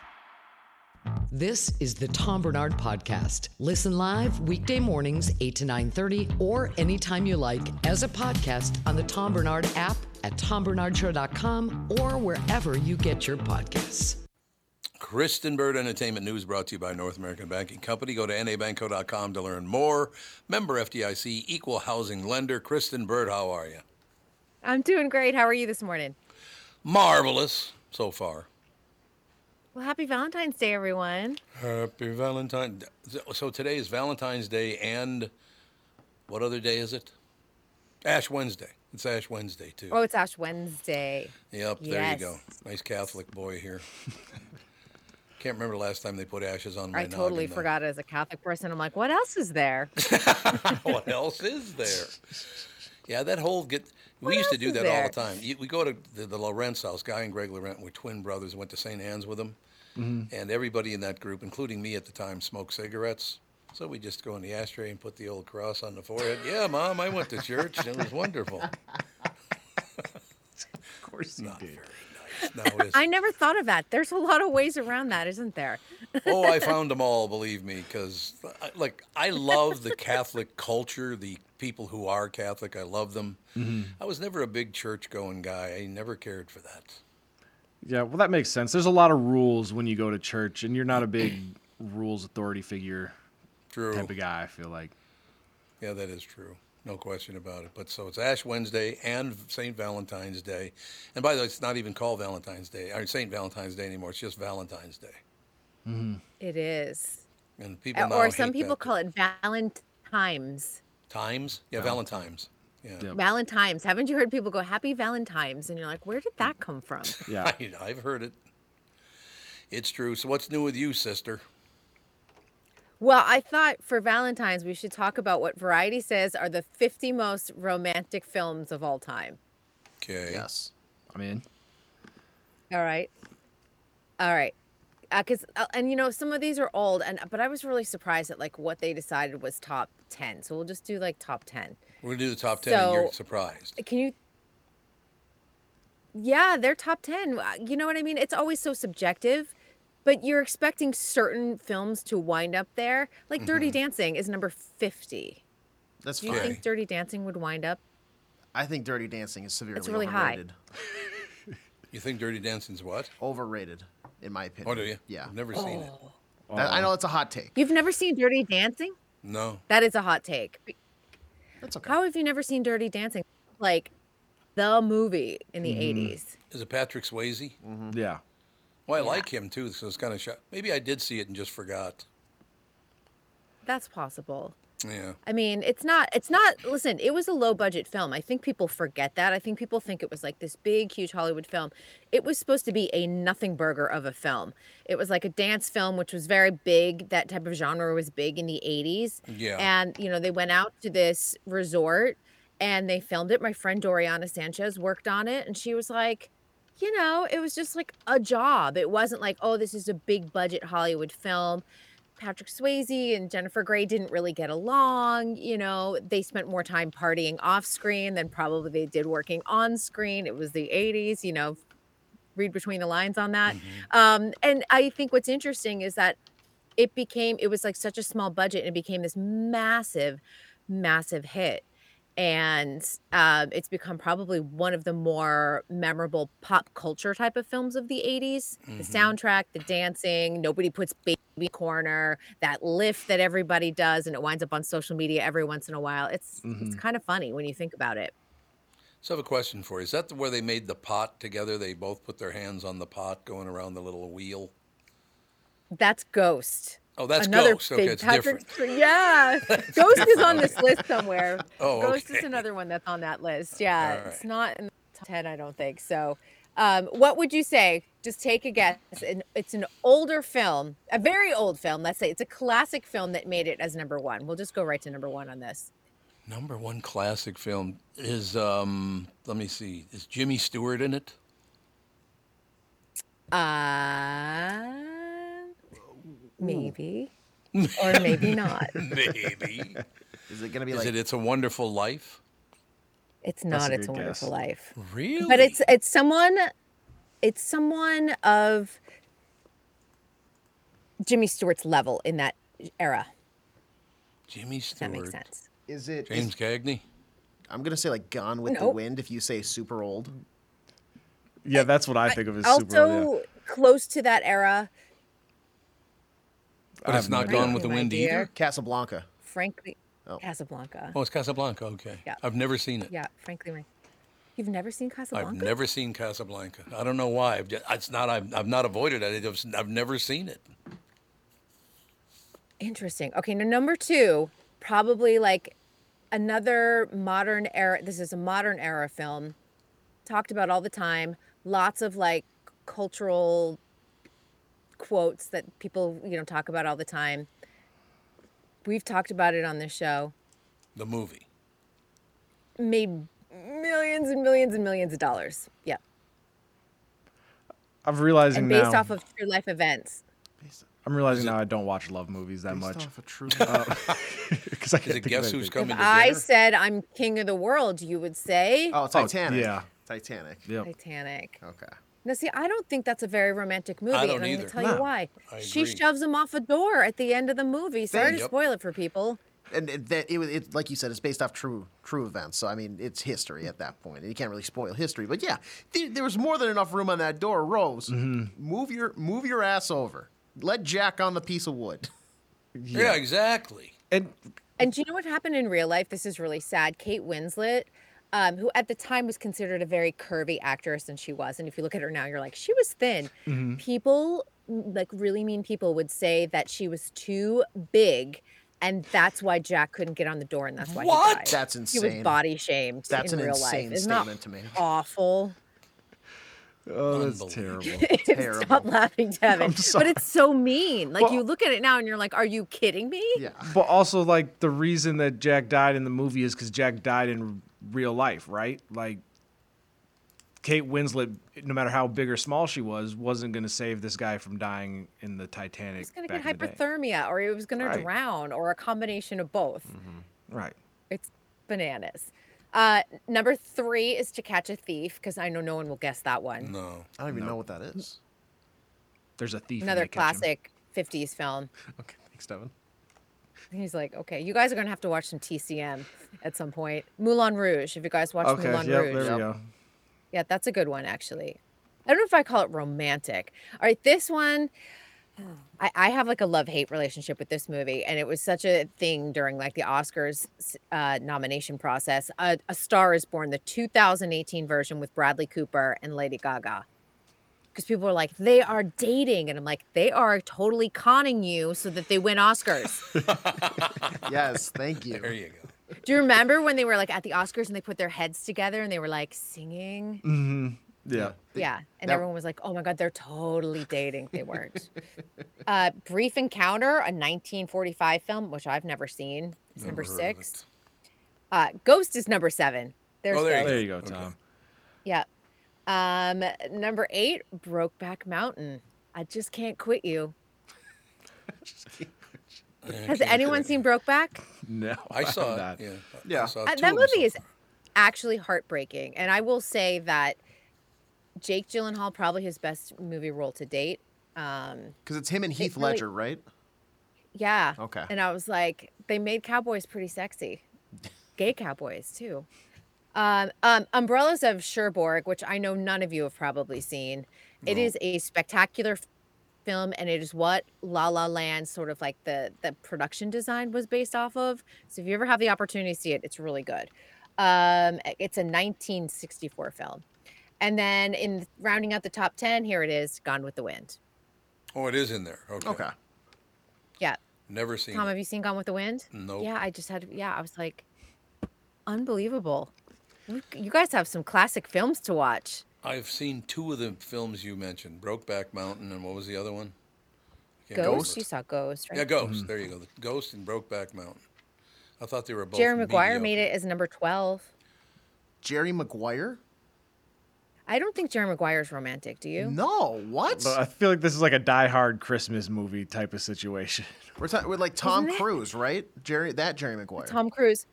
This is the Tom Barnard Podcast. Listen live weekday mornings 8 to 9.30 or anytime you like as a podcast on the Tom Barnard app at tombarnardshow.com or wherever you get your podcasts. Kristyn Burtt Entertainment News brought to you by North American Banking Company. Go to nabanco.com to learn more. Member FDIC, equal housing lender. Kristyn Burtt, how are you? I'm doing great. How are you this morning? Marvelous so far. Well, happy Valentine's Day, everyone. Happy Valentine. So today is Valentine's Day and what other day is it? Ash Wednesday. It's Ash Wednesday too. Oh, it's Ash Wednesday. Yep, there you go. Nice Catholic boy here. *laughs* Can't remember the last time they put ashes on my I totally noggin, forgot as a Catholic person. I'm like, what else is there? *laughs* what else is there? Yeah, that whole get. We used to do that all the time. We go to the, the Lawrence house. Guy and Greg Laurent were twin brothers. Went to St. Anne's with them, Mhm. and everybody in that group, including me at the time, smoked cigarettes. So we just go in the ashtray and put the old cross on the forehead. *laughs* Yeah, mom, I went to church. and It was wonderful. *laughs* Of course you did. No, I never thought of that. There's a lot of ways around that, isn't there? oh, I *laughs* found them all, believe me, because like I love the Catholic culture, the people who are Catholic. I love them. Mhm. I was never a big church-going guy. I never cared for that. Yeah, well, that makes sense. There's a lot of rules when you go to church, and you're not a big rules authority figure True. type of guy. I feel like. Yeah, that is true. No question about it. But so it's Ash Wednesday and St. Valentine's Day. And by the way, it's not even called Valentine's Day or St. Valentine's Day anymore. It's just Valentine's Day. Mm-hmm. It is. And people or some people that. call it Valentimes. Times? Yeah, Valentine's. Yeah. Valentimes. Haven't you heard people go Happy Valentimes? And you're like, where did that come from? Yeah. *laughs* I, I've heard it. It's true. So what's new with you, sister? Well, I thought for Valentine's we should talk about what Variety says are the 50 most romantic films of all time. Okay. Yes. I'm in. All right. All right. Because uh, and you know some of these are old and but I was really surprised at like what they decided was top 10. So we'll just do like top 10. We're going to do the top 10 and you're surprised. Can you Yeah, they're top 10. Uh, You know what I mean? It's always so subjective, but you're expecting certain films to wind up there. Like Dirty Mhm. Dancing is number 50. That's Do you fine. think Dirty Dancing would wind up? I think Dirty Dancing is severely really high. You think Dirty Dancing's what? Overrated, in my opinion. Oh, do you? Yeah. I've never seen it. I, I know it's a hot take. You've never seen Dirty Dancing? No. That is a hot take. That's okay. How have you never seen Dirty Dancing? Like the movie in the 80s. Is it Patrick Swayze? Mm-hmm. Yeah. Well, I like him too, so it's kind of shot. Maybe I did see it and just forgot. That's possible. Yeah. I mean, it's not, it's not, listen, it was a low budget film. I think people forget that. I think people think it was like this big, huge Hollywood film. It was supposed to be a nothing burger of a film. It was like a dance film, which was very big. That type of genre was big in the 80s. Yeah. And, you know, they went out to this resort and they filmed it. My friend Doriana Sanchez worked on it and she was like, you know, it was just like a job. It wasn't like, oh, this is a big budget Hollywood film. Patrick Swayze and Jennifer Grey didn't really get along. You know, they spent more time partying off screen than probably they did working on screen. It was the 80s, you know, read between the lines on that. Um, and I think what's interesting is that it became, it was like such a small budget and it became this massive, massive hit. And um, it's become probably one of the more memorable pop culture type of films of the 80s. The Mhm. soundtrack, the dancing, nobody puts baby corner, that lift that everybody does, and it winds up on social media every once in a while. It's it's Mhm. kind of funny when you think about it. So I have a question for you. Is that the, where they made the pot together? They both put their hands on the pot going around the little wheel? That's Ghost. Oh, that's another Ghost. Okay, it's Patrick different. Yeah, *laughs* Ghost is on this list somewhere. *laughs* Oh, Ghost is another one that's on that list. Yeah, All it's not in the top ten, I don't think. So, um, what would you say? Just take a guess. It's an older film, a very old film. Let's say it's a classic film that made it as number one. We'll just go right to number one on this. Number one classic film is, um, let me see, is Jimmy Stewart in it? Uh, maybe, *laughs* or maybe not. *laughs* Maybe. Is it gonna be like Is like? it It's a Wonderful Life? It's That's not. a It's a good Wonderful guess. Life. Really? But it's it's someone, it's someone of Jimmy Stewart's level in that era. Jimmy If that makes sense. Is it James is- Cagney? I'm gonna say like Gone with the Nope. Wind. If you say super old, Yeah, that's what I think of as super. Also old, yeah. close to that era. But it's not Gone with the Wind dear. either? Casablanca. Frankly, oh. Casablanca. Oh, it's Casablanca. Okay. Yeah. I've never seen it. Yeah, frankly, my- you've never seen Casablanca? I've never seen Casablanca. I don't know why. I've just, it's not. I've, I've not avoided it. I've, I've never seen it. Interesting. Okay, now number two, probably like another modern era. This is a modern era film, talked about all the time. Lots of like cultural quotes that people you know talk about all the time. We've talked about it on this show. The movie. Made millions and millions and millions of dollars. Yeah, I'm realizing and based now. off of true life events. I'm realizing now I don't watch love movies that Based much. off a true- *laughs* uh, Because *laughs* I can't it think of Guess Who's. Coming If I said I'm king of the world, you would say Oh, oh Titanic. yeah. Titanic. Yep. Titanic. Okay. Now, see, I don't think that's a very romantic movie, don't and I'm going to tell No. you why. She shoves him off a door at the end of the movie. Sorry to Yep. spoil it for people. And it, that it, was- it, like you said, it's based off true true events. So I mean, it's history at that point. And you can't really spoil history. But yeah, there, there was more than enough room on that door. Rose, Mm-hmm. move your move your ass over. Let Jack on the piece of wood. *laughs* Yeah, exactly. And And do you know what happened in real life? This is really sad. Kate Winslet, um, who at the time was considered a very curvy actress, and she was. And if you look at her now, you're like, she was thin. Mhm. People, like really mean people, would say that she was too big. And that's why Jack couldn't get on the door, and that's why What? he died. That's He insane. was body shamed That's in an real insane life. Isn't that statement to me. awful? Oh, that's terrible. *laughs* Terrible. Stop laughing, Devin. *laughs* I'm But it's so mean. Like Well- you look at it now and you're like, "Are you kidding me?" Yeah. But also, like the reason that Jack died in the movie is because Jack died in real life, right? Like Kate Winslet, no matter how big or small she was, wasn't going to save this guy from dying in the Titanic. He's gonna get in hypothermia, or he was gonna drown, or a combination of both. Right. It's bananas. Uh, number three is To Catch a Thief, because I know no one will guess that one. No. I don't even know what that is. There's a thief. in Another They Catch 'Em. classic '50s film. Okay, thanks, Devin. He's like, okay, you guys are gonna have to watch some TCM at some point. Moulin Rouge. If you guys watch Okay, Moulin yep, Rouge, there we go. Yeah, that's a good one, actually. I don't know if I call it romantic. All right, this one, I, I have like a love hate relationship with this movie, and it was such a thing during like the Oscars uh, nomination process. A, a Star is Born, the 2018 version with Bradley Cooper and Lady Gaga. Because people are like, they are dating. And I'm like, they are totally conning you so that they win Oscars. *laughs* yes, thank you. There you go. Do you remember when they were like at the Oscars and they put their heads together and they were like singing? Mm-hmm. Yeah. Yeah. And that- everyone was like, oh my God, they're totally dating. They weren't. uh, Brief Encounter, a 1945 film, which I've never seen. It's number Never heard six. Uh, Ghost is number seven. There's Oh, there you Ghost. There you go, Tom. Yeah. Um, number eight, Brokeback Mountain. I just can't quit you. *laughs* Has anyone seen Brokeback? No, I saw that. Yeah. Yeah. I saw Uh, that movie is actually heartbreaking, and I will say that Jake Gyllenhaal probably his best movie role to date. Um, Because it's him and It Heath really- Ledger, right? yeah. Okay. And I was like, they made cowboys pretty sexy, *laughs* gay cowboys too. Um, um, Umbrellas of Cherbourg, which I know none of you have probably seen. It No. is a spectacular film, and it is what La La Land sort of like the the production design was based off of. So if you ever have the opportunity to see it, it's really good. Um, it's a 1964 film, and then in rounding out the top ten, here it is, Gone with the Wind. Oh, it is in there. Okay. Okay. Yeah, Never seen Tom, it. have you seen Gone with the Wind? Nope. Yeah, I just had. Yeah, I was like, unbelievable. You- You guys have some classic films to watch. I've seen two of the films you mentioned Brokeback Mountain, and what was the other one? I can't Ghost. You saw Ghost, right? Yeah, Ghost. Mm-hmm. There you go. The Ghost and Brokeback Mountain. I thought they were both. Jerry Maguire mediocre. made it as number twelve. Jerry Maguire? I don't think Jerry Maguire's romantic. Do you? No, what? But I feel like this is like a Die Hard Christmas movie type of situation. We're talking with like Tom Isn't it? Cruise, right? Jerry, that Jerry Maguire. Tom Cruise.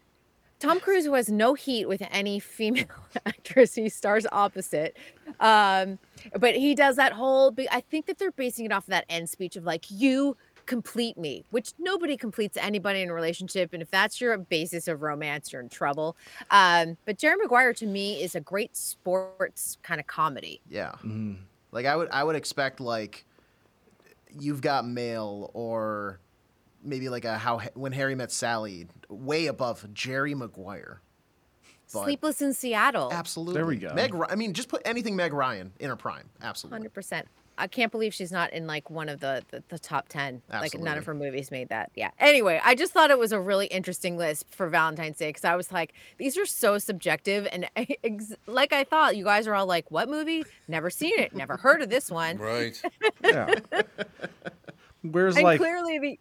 Tom Cruise who has no heat with any female *laughs* actress he stars opposite. Um, but he does that whole I think that they're basing it off of that end speech of like, you complete me, which nobody completes anybody in a relationship. And if that's your basis of romance, you're in trouble. Um, but Jerry Maguire to me is a great sports kind of comedy. Yeah. Mm-hmm. Like I would I would expect like you've got mail or maybe like a how when Harry met Sally way above Jerry Maguire. But Sleepless in Seattle. absolutely. There we go. Meg I mean just put anything Meg Ryan in her prime. Absolutely. Hundred percent. I can't believe she's not in like one of the the, the top ten. Like none of her movies made that. Yeah. Anyway, I just thought it was a really interesting list for Valentine's Day because I was like, these are so subjective and *laughs* ex- like I thought. You guys are all like, what movie? Never seen it. Never heard of this one. Right. *laughs* Yeah. Where's and like? clearly the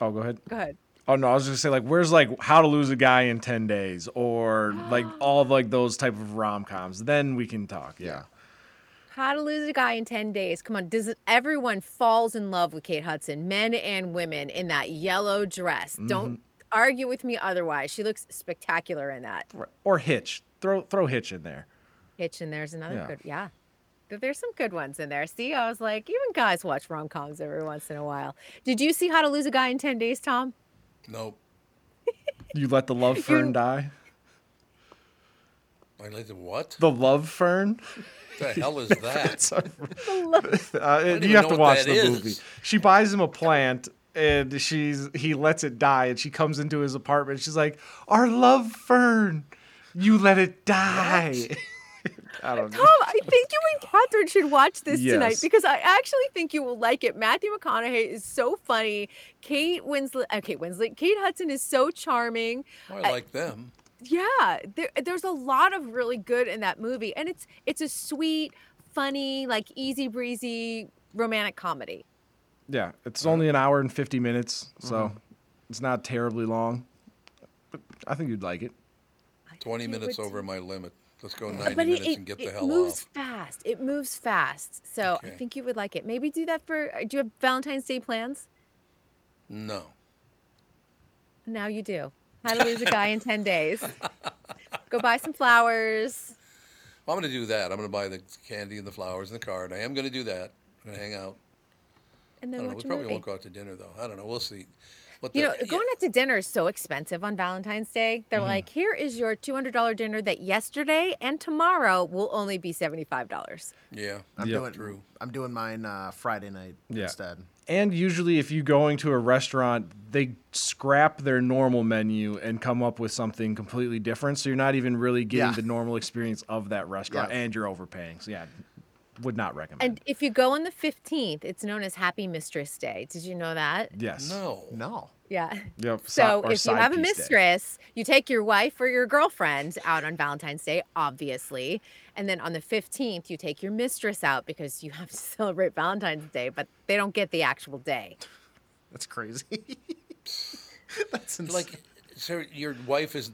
Oh, go ahead. go ahead. Oh no, I was gonna say like, where's like How to Lose a Guy in Ten Days or *gasps* like all of like those type of rom coms? Then we can talk. Yeah. How to Lose a Guy in 10 Days. Come on. Does everyone falls in love with Kate Hudson, men and women, in that yellow dress? Mm-hmm. Don't argue with me otherwise. She looks spectacular in that. Right. Or Hitch. Throw throw Hitch in there. Hitch and there's another Yeah. good yeah. There- There's some good ones in there. See, I was like, even guys watch rom coms every once in a while. Did you see How to Lose a Guy in 10 Days, Tom? Nope. *laughs* You let the love *laughs* fern die. I like the what? The love fern. *laughs* the hell is that? A- uh, you have to watch the is. movie. She buys him a plant and she's he lets it die and she comes into his apartment. She's like, "Our love fern, you let it die." I don't know. Tom, I think you and Catherine should watch this tonight because I actually think you will like it. Matthew McConaughey is so funny. Kate Winslet, uh, Kate Winslet, Kate Hudson is so charming. Oh, I like them. Yeah, there, there's a lot of really good in that movie, and it's it's a sweet, funny, like easy breezy romantic comedy. Yeah, it's only an hour and 50 minutes, so Mm-hmm. it's not terribly long. But I think you'd like it. 20 minutes would over my limit. Let's go 90 but minutes it, and get it the hell out. it moves off. fast. It moves fast, so I think you would like it. Maybe do that for. Uh, do you have Valentine's Day plans? No. Now you do. How to lose a guy in ten days. *laughs* Go buy some flowers. I'm going to do that. I'm going to buy the candy and the flowers and the card. I am going to do that. I'm going to hang out. And I then don't know. We probably movie. won't go out to dinner, though. I don't know. We'll see. What You the- know, going out to dinner is so expensive on Valentine's Day. They're Mhm. like, here is your $200 dinner that yesterday and tomorrow will only be $75. Yeah. I'm Yep. doing True. I'm doing mine uh, Friday night Yeah. instead. And usually, if you're going to a restaurant, they scrap their normal menu and come up with something completely different. So you're not even really getting Yeah. the normal experience of that restaurant, Yeah. and you're overpaying. So yeah, would not recommend. And if you go on the 15th, it's known as Happy Mistress Day. Did you know that? yes. No. No. Yeah. Yep, si- So or if you have a piece day. mistress, you take your wife or your girlfriend out on Valentine's Day, obviously. And then on the 15th, you take your mistress out because you have to *laughs* celebrate Valentine's Day, but they don't get the actual day. That's crazy. *laughs* That's insane. Like, so your wife is,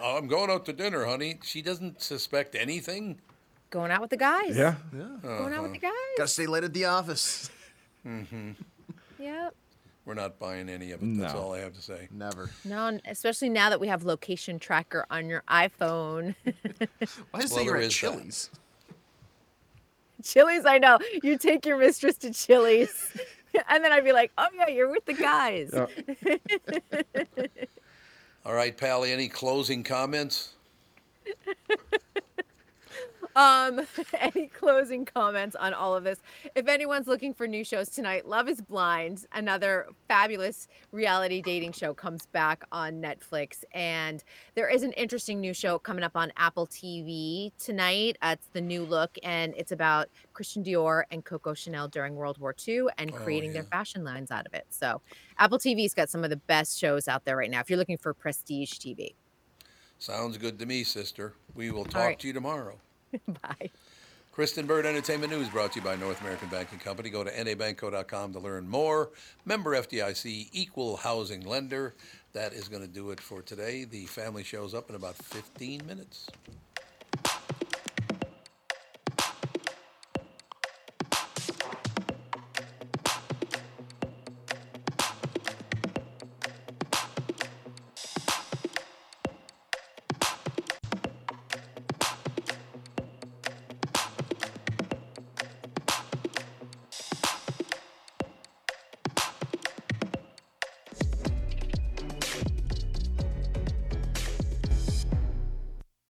"Oh, I'm going out to dinner, honey. She doesn't suspect anything. Going out with the guys. Yeah. yeah Going out with the guys. Gotta stay late at the office. *laughs* Mm-hmm. Yep. We're not buying any of it. That's all I have to say. Never. No, especially now that we have location tracker on your iPhone. *laughs* Why is Well, it you're there at is that. Chili's? Chili's, I know. You take your mistress to Chili's. *laughs* And then I'd be like, oh, yeah, you're with the guys. All right, Pally, any closing comments? Um, *laughs* any closing comments on all of this? If anyone's looking for new shows tonight, Love is Blind, another fabulous reality dating show, comes back on Netflix. And there is an interesting new show coming up on Apple TV tonight. Uh, it's the new look, and it's about Christian Dior and Coco Chanel during World War II and Oh, creating their fashion lines out of it. So, Apple TV's got some of the best shows out there right now if you're looking for prestige TV. Sounds good to me, sister. We will talk right. to you tomorrow. *laughs* Bye. Kristyn Burtt Entertainment News brought to you by North American Banking Company. Go to nabanco.com to learn more. Member FDIC, equal housing lender. That is going to do it for today. The family show's up in about 15 minutes.